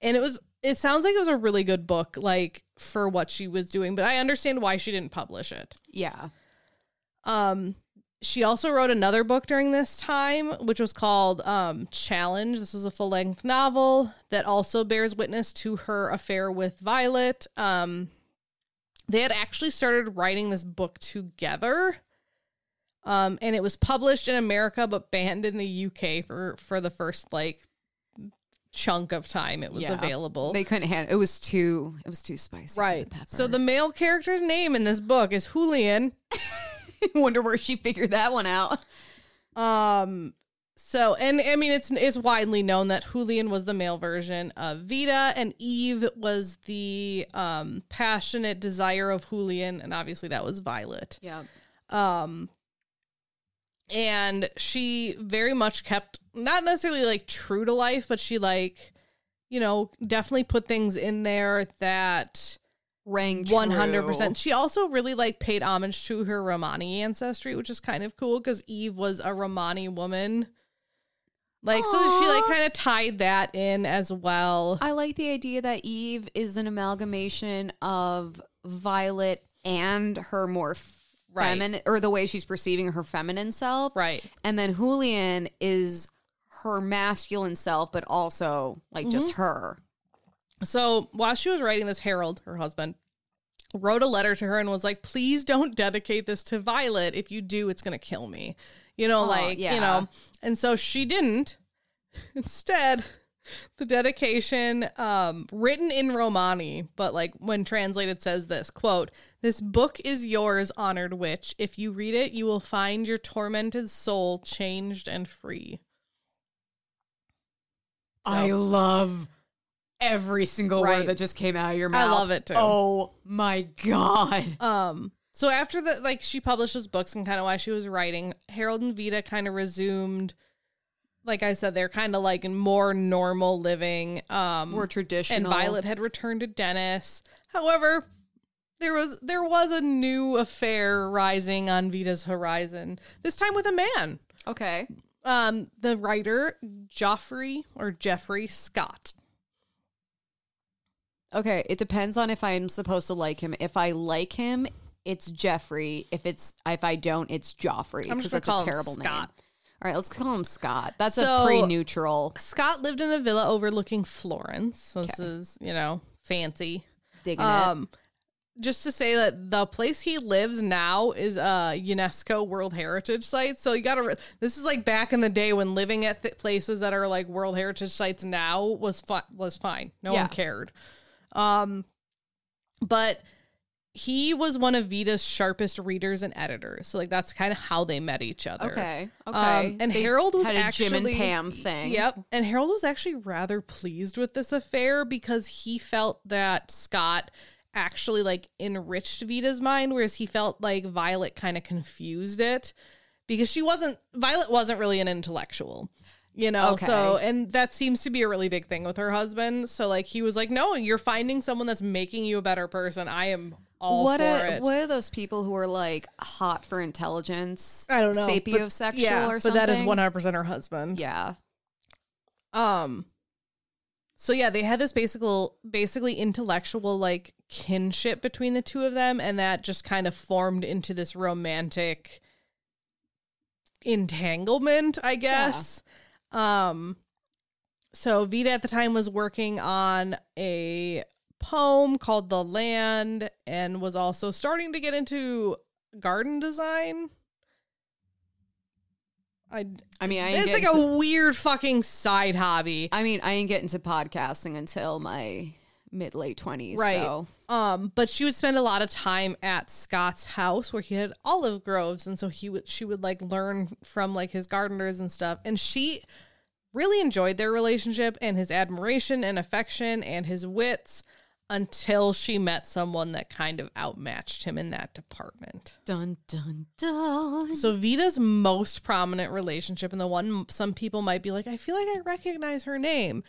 and it was it sounds like it was a really good book like for what she was doing, but I understand why she didn't publish it. yeah. Um, she also wrote another book during this time, which was called um, Challenge. This was a full length novel that also bears witness to her affair with Violet. Um, they had actually started writing this book together. Um, and it was published in America but banned in the UK for for the first like chunk of time it was Yeah. available. They couldn't handle it. was too it was too spicy. right. The. So the male character's name in this book is Julian. wonder where she figured that one out. Um so and I mean it's it's widely known that Julian was the male version of Vita and Eve was the um passionate desire of Julian and obviously that was Violet. Yeah. Um and she very much kept not necessarily like true to life but she like you know definitely put things in there that Rang one hundred percent. She also really like paid homage to her Romani ancestry, which is kind of cool because Eve was a Romani woman. Like so, she like kind of tied that in as well. I like the idea that Eve is an amalgamation of Violet and her more Right. feminine, or the way she's perceiving her feminine self. Right. And then Julian is her masculine self, but also like just Mm-hmm. her. So while she was writing this, Harold, her husband, wrote a letter to her and was like, please don't dedicate this to Violet. If you do, it's going to kill me. You know, Aw, like, yeah. you know. And so she didn't. Instead, the dedication um written in romani but like when translated says this quote this book is yours honored witch if you read it you will find your tormented soul changed and free I love every single Right. word that just came out of your mouth. I love it, too. Oh my god. Um, so after the like she published those books and kind of why she was writing, Harold and Vita kind of resumed. Like I said, they're kind of like more normal living. Um, More and traditional. Violet had returned to Dennis. However, there was there was a new affair rising on Vita's horizon. This time with a man. Okay. Um, the writer Joffrey or Jeffrey Scott. Okay. It depends on if I'm supposed to like him. If I like him, it's Jeffrey. If it's if I don't, it's Joffrey. I'm Because just gonna that's call a him terrible name. Scott. All right, let's call him Scott. That's So- a pre-neutral. Scott lived in a villa overlooking Florence. So this is you know fancy. Digging it. Um, just to say that the place he lives now is a UNESCO World Heritage Site. So you got to. Re- this is like back in the day when living at th- places that are like World Heritage Sites now was fi- was fine. No Yeah. one cared. Um, but he was one of Vita's sharpest readers and editors. So like that's kind of how they met each other. Okay. Okay. Um, and They Harold was actually Jim and Pam thing. Yep. And Harold was actually rather pleased with this affair because he felt that Scott actually like enriched Vita's mind, whereas he felt like Violet kind of confused it because she wasn't Violet wasn't really an intellectual. You know, Okay. so and that seems to be a really big thing with her husband. So like he was like, "No, you're finding someone that's making you a better person. I am all what for are it." what are those people who are like hot for intelligence? I don't know, but- Sapiosexual yeah, or but that is one hundred percent her husband. Yeah. Um so yeah, they had this basically basically intellectual like kinship between the two of them and that just kind of formed into this romantic entanglement, I guess. Um so Vita at the time was working on a poem called The Land and was also starting to get into garden design. I I mean, I ain't it's like getting to- a weird fucking side hobby. I mean, I ain't getting get into podcasting until my mid late twenties. Right. So Um, but she would spend a lot of time at Scott's house where he had olive groves, and so he would she would like learn from like his gardeners and stuff. And she really enjoyed their relationship and his admiration and affection and his wits until she met someone that kind of outmatched him in that department. dun dun dun. So Vita's most prominent relationship, and the one some people might be like, I feel like I recognize her name.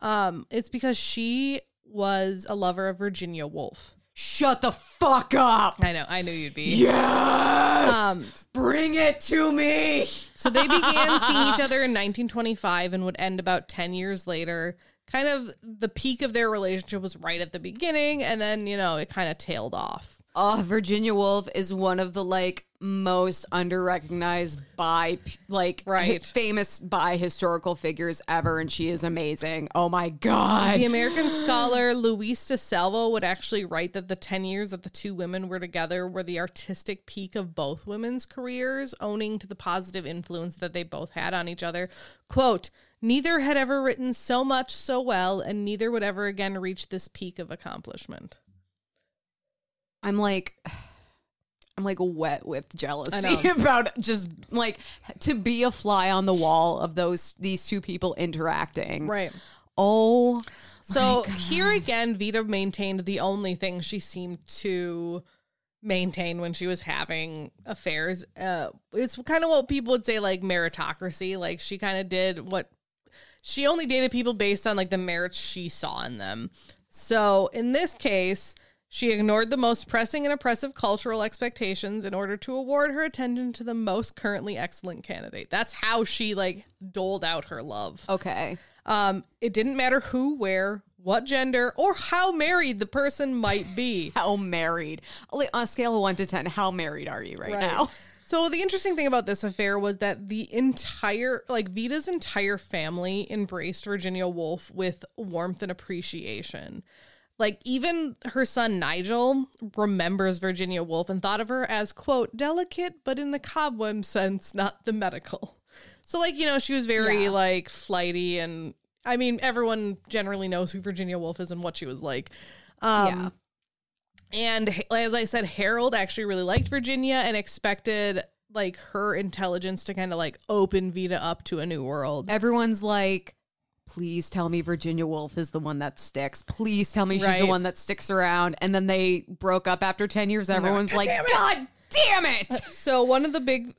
Um, it's because she was a lover of Virginia Woolf. Shut the fuck up. I know, I knew you'd be. Yes. Um, Bring it to me. So they began seeing each other in 1925 and would end about 10 years later. Kind of the peak of their relationship was right at the beginning, and then, you know, it kind of tailed off. Oh, Virginia Woolf is one of the like most underrecognized by like Right. famous by historical figures ever, and she is amazing. Oh my god. The American scholar Louise DeSalvo would actually write that the 10 years that the two women were together were the artistic peak of both women's careers, owning to the positive influence that they both had on each other. Quote, Neither had ever written so much so well, and neither would ever again reach this peak of accomplishment. I'm like I'm like wet with jealousy about just like to be a fly on the wall of those these two people interacting. Right. Oh So here again, Vita maintained the only thing she seemed to maintain when she was having affairs. Uh, it's kind of what people would say like meritocracy. Like she kind of did what she only dated people based on like the merits she saw in them. So in this case, she ignored the most pressing and oppressive cultural expectations in order to award her attention to the most currently excellent candidate. That's how she like doled out her love. okay. Um, it didn't matter who, where, what gender, or how married the person might be. How married? Like, On a scale of one to ten, how married are you right, Right. now? So the interesting thing about this affair was that the entire, like Vita's entire family embraced Virginia Woolf with warmth and appreciation. Like even her son Nigel remembers Virginia Woolf and thought of her as quote delicate, but in the cobweb sense, not the medical. So like you know she was very Yeah. like flighty, and I mean everyone generally knows who Virginia Woolf is and what she was like. Um, Yeah. And as I said, Harold actually really liked Virginia and expected like her intelligence to kind of like open Vita up to a new world. Everyone's like, please tell me Virginia Woolf is the one that sticks. Please tell me she's the one that sticks around. And then they broke up after 10 years. Everyone's "God like, damn. God damn it. So one of the big,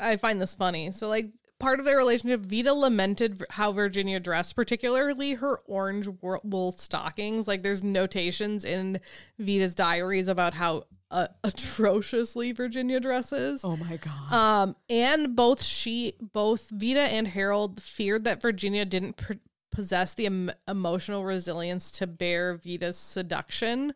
I find this funny. So like part of their relationship, Vita lamented how Virginia dressed, particularly her orange wool stockings. Like there's notations in Vita's diaries about how uh, atrociously Virginia dresses. oh my God. Um, and both she, both Vita and Harold feared that Virginia didn't pr- possess the em- emotional resilience to bear Vita's seduction.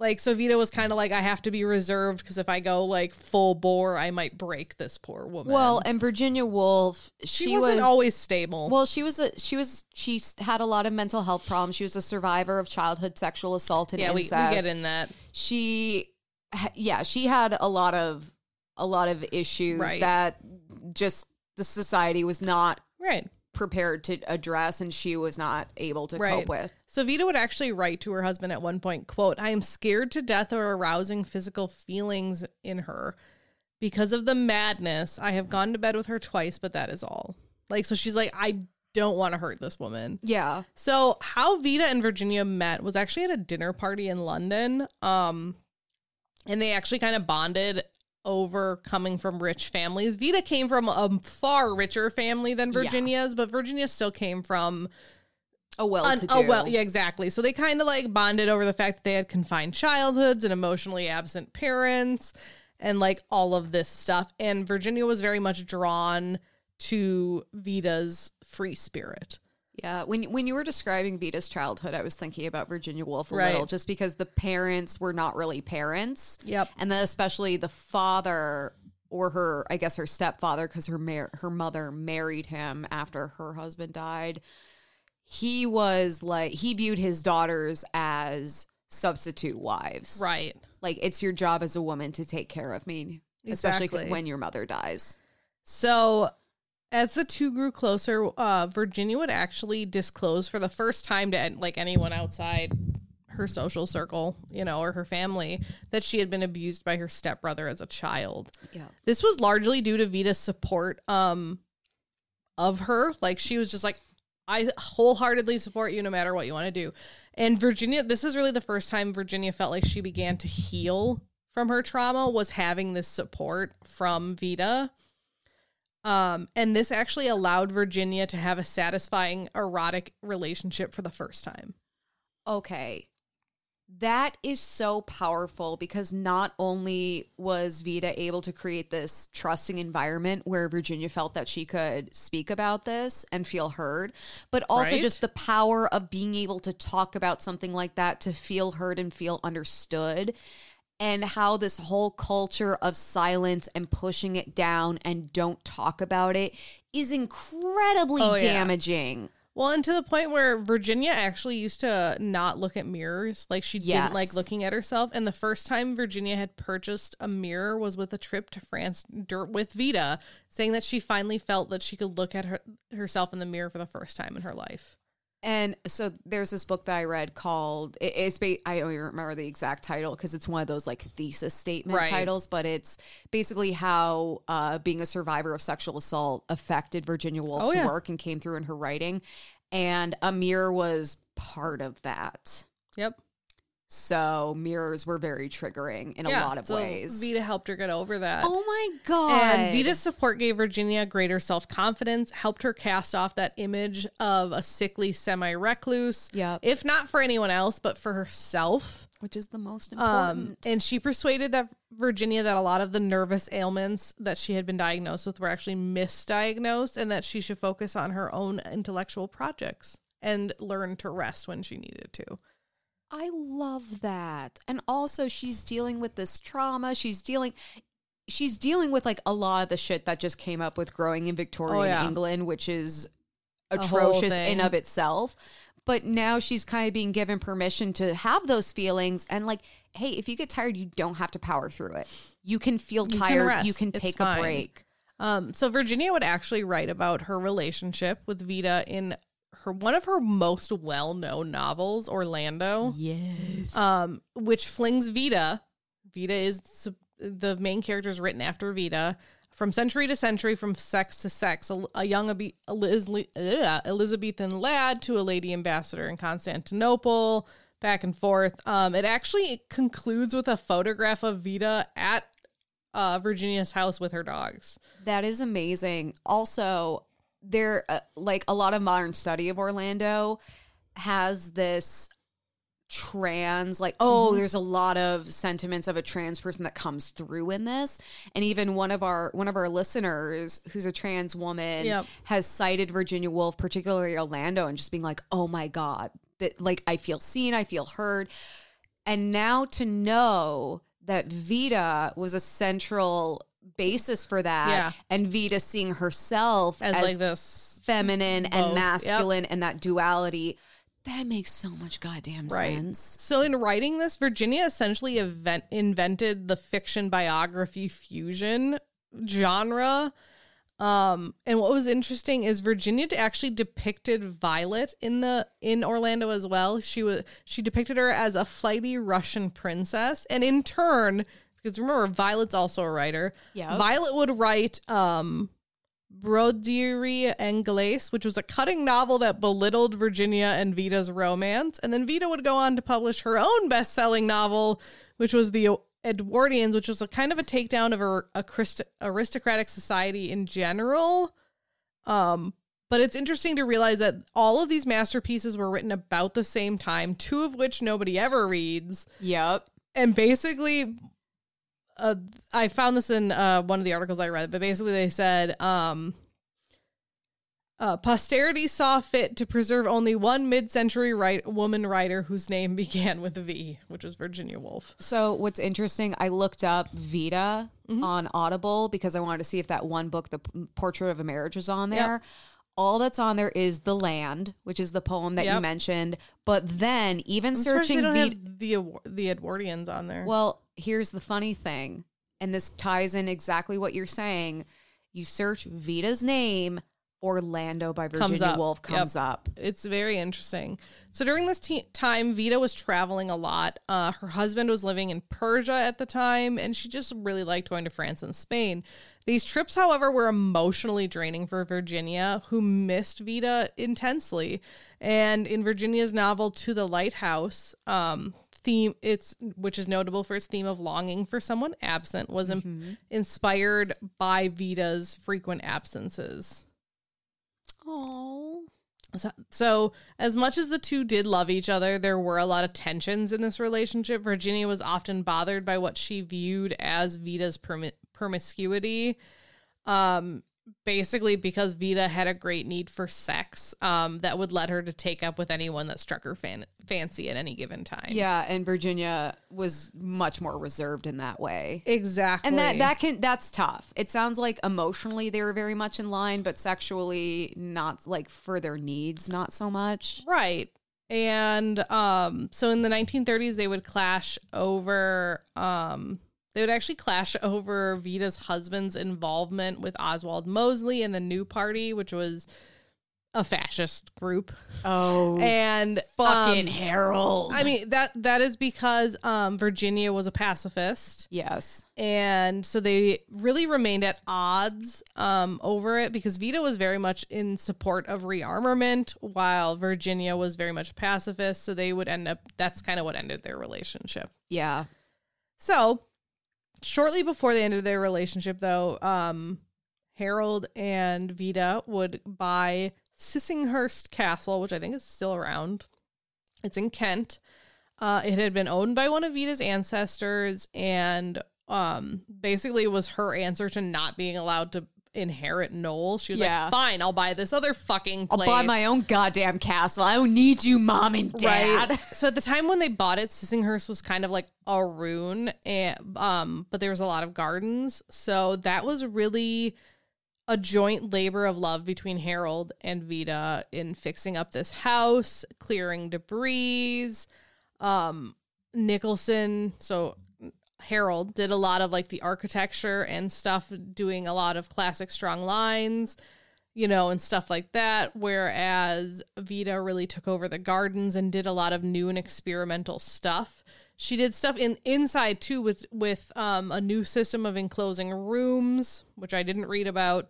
Like, so Vita was kind of like, I have to be reserved because if I go like full bore, I might break this poor woman. well, and Virginia Woolf, she, she, wasn't was always stable. Well, she was a she was she had a lot of mental health problems. She was a survivor of childhood sexual assault and yeah, we, we get in that. She, yeah, she had a lot of a lot of issues Right. that just the society was not Right. Prepared to address, and she was not able to Right. cope with. So Vita would actually write to her husband at one point, quote, I am scared to death of arousing physical feelings in her. Because of the madness, I have gone to bed with her twice, but that is all. Like, so she's like, I don't want to hurt this woman. Yeah, So how Vita and Virginia met was actually at a dinner party in London. Um, and they actually kind of bonded over coming from rich families. Vita came from a far richer family than Yeah. Virginia's, but Virginia still came from a well Un- to do. oh well, yeah, exactly. So they kind of like bonded over the fact that they had confined childhoods and emotionally absent parents and like all of this stuff. And Virginia was very much drawn to Vita's free spirit. Yeah, when when you were describing Vita's childhood, I was thinking about Virginia Woolf a Right. little, just because the parents were not really parents. Yep. and then especially the father or her, I guess her stepfather, because her mar- her mother married him after her husband died. He was like he viewed his daughters as substitute wives. Right. Like it's your job as a woman to take care of me, especially when your mother dies. So as the two grew closer, uh, Virginia would actually disclose for the first time to like anyone outside her social circle, you know, or her family, that she had been abused by her stepbrother as a child. Yeah. This was largely due to Vita's support um of her. Like she was just like, I wholeheartedly support you no matter what you want to do. And Virginia, this is really the first time Virginia felt like she began to heal from her trauma was having this support from Vita. Um, and this actually allowed Virginia to have a satisfying erotic relationship for the first time. Okay. That is so powerful because not only was Vita able to create this trusting environment where Virginia felt that she could speak about this and feel heard, but also Right. just the power of being able to talk about something like that to feel heard and feel understood. And how this whole culture of silence and pushing it down and don't talk about it is incredibly Oh, yeah. damaging. Well, and to the point where Virginia actually used to not look at mirrors. Like she didn't like looking at herself. And the first time Virginia had purchased a mirror was with a trip to France with Vita, saying that she finally felt that she could look at her herself in the mirror for the first time in her life. And so there's this book that I read called it's ba- I don't even remember the exact title because it's one of those like thesis statement Right. titles, but it's basically how uh, being a survivor of sexual assault affected Virginia Woolf's Oh, yeah. work and came through in her writing. And a mirror was part of that. Yep. So mirrors were very triggering in a lot of so ways. Vita helped her get over that. oh my god! And Vita's support gave Virginia greater self confidence, helped her cast off that image of a sickly semi recluse. Yeah. If not for anyone else, but for herself. which is the most important. Um, and she persuaded that Virginia that a lot of the nervous ailments that she had been diagnosed with were actually misdiagnosed and that she should focus on her own intellectual projects and learn to rest when she needed to. I love that. And also she's dealing with this trauma. She's dealing she's dealing with like a lot of the shit that just came up with growing in Victorian Oh, yeah. England, which is atrocious in of itself. but now she's kind of being given permission to have those feelings and like hey if you get tired you don't have to power through it you can feel can tired rest. you can It's take fine. a break Um, so Virginia would actually write about her relationship with Vita in her one of her most well-known novels, Orlando. yes um, which flings Vita. Vita is the main character is written after Vita. From century to century, from sex to sex, a, a young Eliz- ugh, Elizabethan lad to a lady ambassador in Constantinople, back and forth. Um, it actually concludes with a photograph of Vita at uh, Virginia's house with her dogs. That is amazing. Also, there uh, like a lot of modern study of Orlando has this trans like oh there's a lot of sentiments of a trans person that comes through in this. And even one of our one of our listeners who's a trans woman Yep. has cited Virginia Woolf particularly Orlando and just being like oh my god that like I feel seen I feel heard. And now to know that Vita was a central basis for that Yeah. and Vita seeing herself As, as, like this, feminine both, and yep. masculine and that duality that makes so much goddamn Right. sense So in writing this, Virginia essentially event- invented the fiction biography fusion genre. Um, and what was interesting is Virginia actually depicted Violet in the in Orlando as well. She was she depicted her as a flighty Russian princess, and in turn, because remember Violet's also a writer. Yep. Violet would write um Broderie Anglaise, which was a cutting novel that belittled Virginia and Vita's romance. And then Vita would go on to publish her own best selling novel, which was The Edwardians, which was a kind of a takedown of a, a Christ- aristocratic society in general. Um, but it's interesting to realize that all of these masterpieces were written about the same time, two of which nobody ever reads yep and basically uh, i found this in uh, one of the articles i read but basically they said um, uh, posterity saw fit to preserve only one mid-century right woman writer whose name began with v which was virginia woolf. So what's interesting i looked up vita Mm-hmm. on audible because i wanted to see if that one book the portrait of a marriage was on Yep. there. All that's on there is the land which is the poem that you mentioned. But then even I'm searching Vita, the the edwardians on there. Well, here's the funny thing, and this ties in exactly what you're saying. You search Vita's name, Orlando by Virginia up. Woolf Yep. comes up. it's very interesting. So during this te- time, Vita was traveling a lot. Uh, her husband was living in Persia at the time, and she just really liked going to France and Spain. These trips, however, were emotionally draining for Virginia, who missed Vita intensely. And in Virginia's novel "To the Lighthouse," um, theme it's which is notable for its theme of longing for someone absent, was im- inspired by Vita's frequent absences. Oh, So, so, as much as the two did love each other, there were a lot of tensions in this relationship. Virginia was often bothered by what she viewed as Vita's permi- promiscuity. Um, basically because Vita had a great need for sex, um, that would let her to take up with anyone that struck her fan- fancy at any given time. yeah, and Virginia was much more reserved in that way. exactly. And that that can that's tough. It sounds like emotionally they were very much in line, but sexually not like for their needs, not so much. Right. And um so in the 1930s they would clash over um they would actually clash over Vita's husband's involvement with Oswald Mosley and the New Party, which was a fascist group. Oh, And fucking um, Harold. I mean that that is because um Virginia was a pacifist yes. and so they really remained at odds um, over it because Vita was very much in support of rearmament, while Virginia was very much a pacifist. So they would end up. That's kind of what ended their relationship. Yeah. So shortly before the end of their relationship, though, um, Harold and Vita would buy Sissinghurst Castle, which I think is still around. It's in Kent. Uh, it had been owned by one of Vita's ancestors, and um, basically was her answer to not being allowed to inherit Knole. She was Yeah. like, "Fine, I'll buy this other fucking I'll place." buy my own goddamn castle. I don't need you, mom and dad. Right. So at the time when they bought it, Sissinghurst was kind of like a ruin, and um, but there was a lot of gardens. So that was really a joint labor of love between Harold and Vita in fixing up this house, clearing debris. Um, Nicolson, so Harold did a lot of like the architecture and stuff, doing a lot of classic strong lines, you know, and stuff like that. Whereas Vita really took over the gardens and did a lot of new and experimental stuff. She did stuff in inside too with with um, a new system of enclosing rooms, which I didn't read about.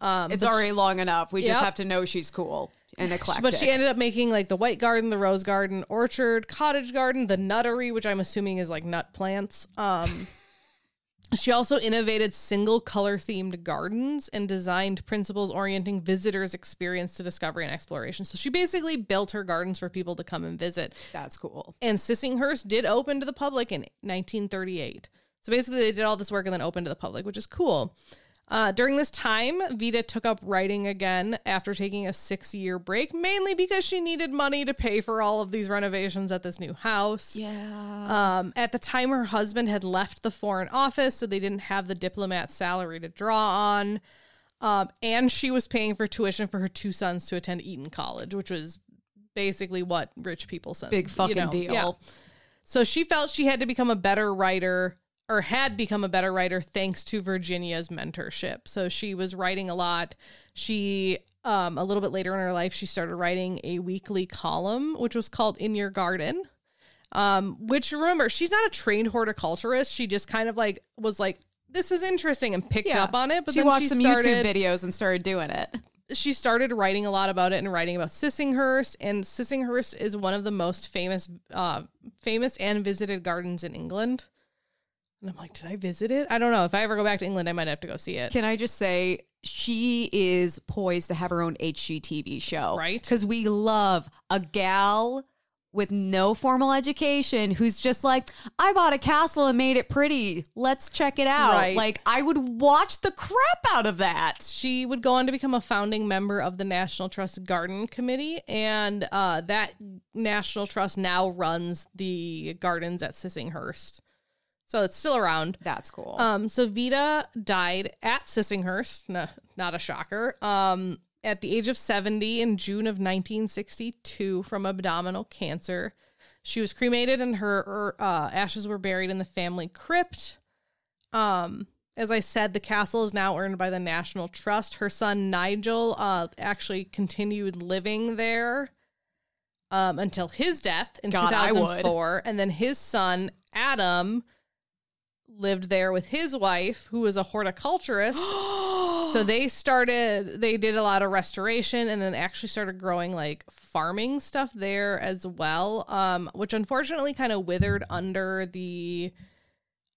Um, It's but she- already long enough. We just have to know she's cool and eclectic. but she ended up making like the white garden, the rose garden, orchard, cottage garden, the nuttery, which I'm assuming is like nut plants. Um, she also innovated single color themed gardens and designed principles orienting visitors' experience to discovery and exploration. So she basically built her gardens for people to come and visit. That's cool. And Sissinghurst did open to the public in 1938. So basically, they did all this work and then opened to the public, which is cool. Uh, during this time, Vita took up writing again after taking a six year break, mainly because she needed money to pay for all of these renovations at this new house. Yeah. Um, at the time, her husband had left the Foreign Office, so they didn't have the diplomat salary to draw on. Um, and she was paying for tuition for her two sons to attend Eton College, which was basically what rich people sent. Big fucking deal. yeah. So she felt she had to become a better writer or had become a better writer thanks to Virginia's mentorship. So she was writing a lot. She um a little bit later in her life she started writing a weekly column which was called In Your Garden. Um which remember, she's not a trained horticulturist. She just kind of like was like this is interesting and picked Yeah. up on it, but she then watched she some started YouTube videos and started doing it. she started writing a lot about it and writing about Sissinghurst. And Sissinghurst is one of the most famous, uh, famous and visited gardens in England. And I'm like, did I visit it? I don't know. If I ever go back to England, I might have to go see it. Can I just say she is poised to have her own HGTV show, Right. Because we love a gal with no formal education who's just like, I bought a castle and made it pretty. Let's check it out. Right. Like I would watch the crap out of that. She would go on to become a founding member of the National Trust Garden Committee, and uh, that National Trust now runs the gardens at Sissinghurst. So it's still around. That's cool. Um, so Vita died at Sissinghurst, no, not a shocker, um, at the age of 70 in June of 1962 from abdominal cancer. She was cremated and her, uh, ashes were buried in the family crypt. Um, as I said, the castle is now owned by the National Trust. Her son Nigel uh, actually continued living there um, until his death in God, I would. 2004. And then his son Adam lived there with his wife, who was a horticulturist. so they started, they did a lot of restoration and then actually started growing like farming stuff there as well, um, which unfortunately kind of withered under the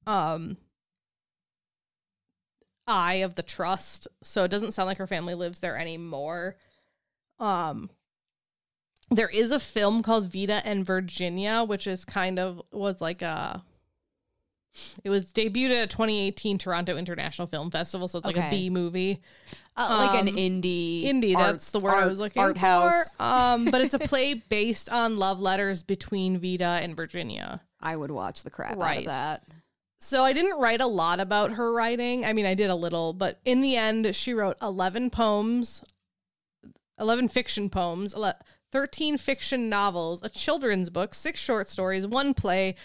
um, eye of the trust. So it doesn't sound like her family lives there anymore. Um, there is a film called Vita and Virginia, which is kind of was like a. It was debuted at a 2018 Toronto International Film Festival, so it's like a Okay. B movie. Uh, like an um, indie, Indie, art- that's the word I was looking art for. house. Um, but it's a play based on love letters between Vita and Virginia. I would watch the crap out of that. So I didn't write a lot about her writing. I mean, I did a little, but in the end, she wrote 11 poems, 11 fiction poems, 13 fiction novels, a children's book, six short stories, one play.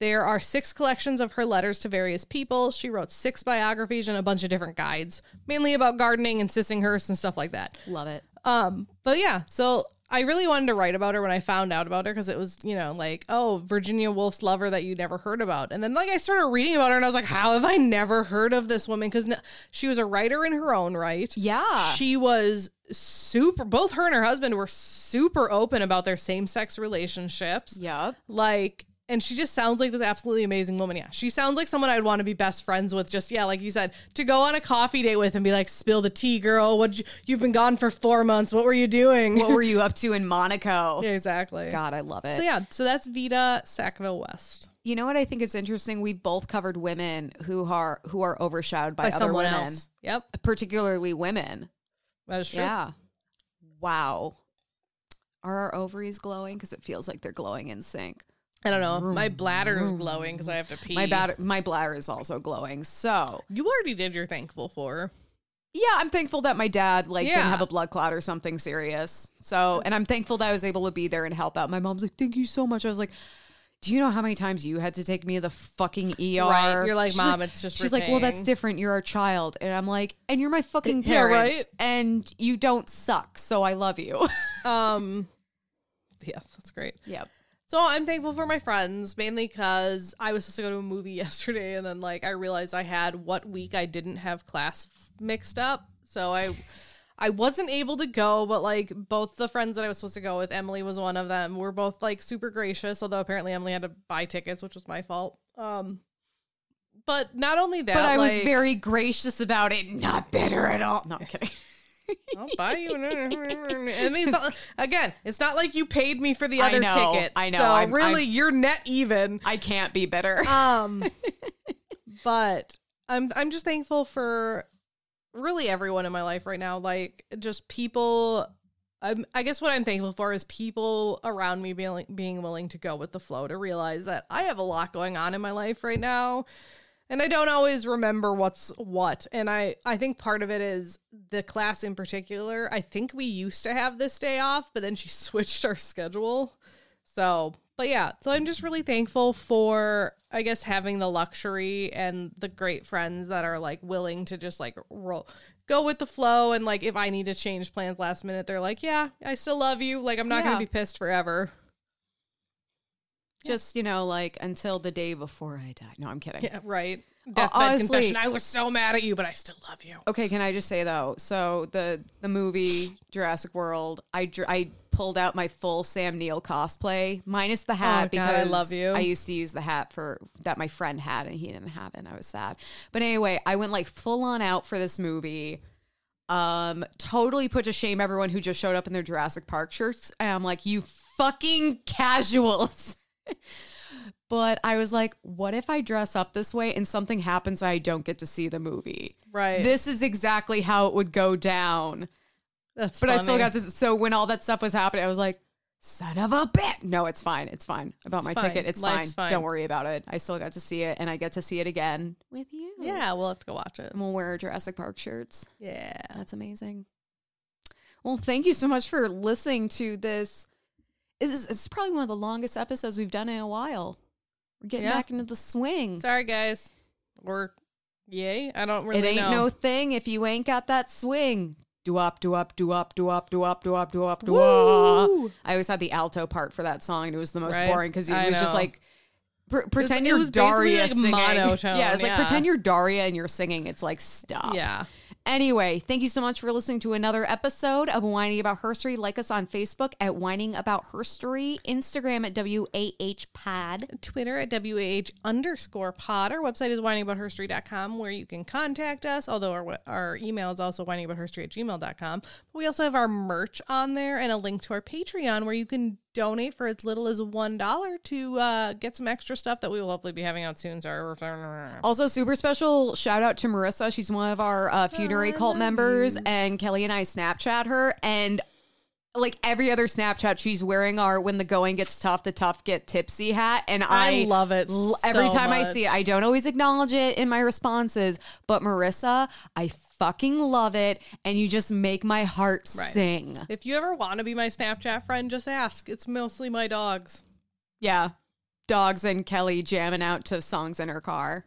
There are six collections of her letters to various people. She wrote six biographies and a bunch of different guides, mainly about gardening and Sissinghurst and stuff like that. Love it. Um, but yeah, so I really wanted to write about her when I found out about her because it was, you know, like, oh, Virginia Woolf's lover that you never heard about. And then like I started reading about her and I was like, how have I never heard of this woman? Because she was a writer in her own right. Yeah. She was super, both her and her husband were super open about their same sex relationships. Yep. Like, and she just sounds like this absolutely amazing woman. Yeah. She sounds like someone I'd want to be best friends with. Just, yeah, like you said, to go on a coffee date with and be like, spill the tea, girl. What you, you've been gone for four months. What were you doing? What were you up to in Monaco? Yeah, exactly. God, I love it. So, yeah, so that's Vita Sackville West. You know what I think is interesting? We've both covered women who are who are overshadowed by, By other someone women, else. Yep. particularly women. That is true. Yeah. Wow. Are our ovaries glowing? Because it feels like they're glowing in sync. I don't know. My bladder is glowing because I have to pee. My bladder, My bladder is also glowing. So You already did your thankful for. Yeah, I'm thankful that my dad like didn't have a blood clot or something serious. So, and I'm thankful that I was able to be there and help out. My mom's like, "Thank you so much." I was like, "Do you know how many times you had to take me to the fucking ER?" Right. You're like, She's "Mom, it's just She's like, "Well, that's different. You're our child." And I'm like, "And you're my fucking Yeah, parents, right? and you don't suck, so I love you." Um, yeah, that's great. yep. So I'm thankful for my friends, mainly because I was supposed to go to a movie yesterday, and then like I realized I had what week I didn't have class f- mixed up, so I I wasn't able to go. But like both the friends that I was supposed to go with, Emily was one of them. We're both like super gracious, although apparently Emily had to buy tickets, which was my fault. Um, but not only that, But I was very gracious about it. Not bitter at all. No, I'm kidding. I'll buy you. I mean, it's not, again, it's not like you paid me for the I other know, tickets. I know, So I'm- really, I'm- you're net even. I can't be bitter. Um, but I'm I'm just thankful for really everyone in my life right now. Like just people. I'm, I guess what I'm thankful for is people around me being being willing to go with the flow to realize that I have a lot going on in my life right now, and I don't always remember what's what. And I I think part of it is the class in particular. I think we used to have this day off, but then she switched our schedule. So, but yeah, so I'm just really thankful for, I guess, having the luxury and the great friends that are like willing to just like roll, go with the flow. And like, if I need to change plans last minute, they're like, yeah, I still love you. Like, I'm not going to be pissed forever. Just, you know, like until the day before I die. No, I'm kidding. Yeah, right. Deathbed honestly- confession. I was so mad at you, but I still love you. Okay, can I just say though? So the the movie Jurassic World, I dr- I pulled out my full Sam Neill cosplay minus the hat Oh, God, I love you. I used to use the hat for that my friend had and he didn't have it. and I was sad. But anyway, I went like full on out for this movie. Um, totally put to shame everyone who just showed up in their Jurassic Park shirts. And I'm like, you fucking casuals. But I was like, what if I dress up this way and something happens I don't get to see the movie? Right. This is exactly how it would go down. That's But I still got to. So when all that stuff was happening, I was like, son of a bitch. No, it's fine. It's fine. I bought my fine. ticket. It's fine. fine. Don't worry about it. I still got to see it and I get to see it again with you. Yeah, we'll have to go watch it. And we'll wear our Jurassic Park shirts. Yeah. That's amazing. Well, thank you so much for listening to this. This is it's probably one of the longest episodes we've done in a while. We're getting Yeah. back into the swing. Sorry, guys. Or yay. I don't really it ain't know. no thing if you ain't got that swing. Do up, do up, do up, do up, do up, do up, do up, do Woo! up. I always had the alto part for that song, and it was the most Right? boring because it I was just like pr- pretend it you're was Daria like singing. monotone, yeah, it's like yeah. pretend you're Daria and you're singing. It's like stop. Yeah. Anyway, thank you so much for listening to another episode of Whining About Herstory. Like us on Facebook at Whining About Herstory, Instagram at WAH Pod. Twitter at WAH underscore pod. Our website is whiningaboutherstory.com where you can contact us, although our, our email is also whiningaboutherstory at gmail.com. But we also have our merch on there and a link to our Patreon where you can donate for as little as $1 to uh, get some extra stuff that we will hopefully be having out soon. Sorry. Also, super special shout out to Marissa. She's one of our uh, funerary cult members, and Kelly and I Snapchat her. And like every other Snapchat, she's wearing our "When the going gets tough, the tough get tipsy" hat. And I, I love it l- every so time I see it. I don't always acknowledge it in my responses, but Marissa, I fucking love it, and you just make my heart Right. sing. If you ever want to be my Snapchat friend, just ask. It's mostly my dogs. Yeah, dogs and Kelly jamming out to songs in her car.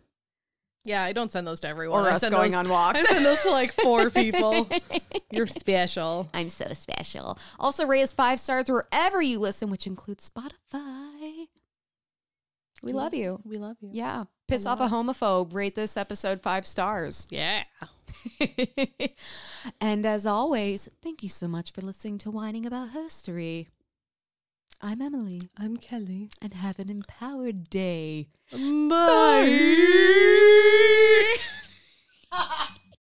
Yeah, I don't send those to everyone. Or I us send going those- on walks. I send those to like four people. You're special. I'm so special. Also, rate us five stars wherever you listen, which includes Spotify. We love you. We love you. Yeah. Piss off a homophobe. Rate this episode five stars. Yeah. and as always, thank you so much for listening to Whining About Herstory. I'm Emily. I'm Kelly. And have an empowered day. Bye. Bye.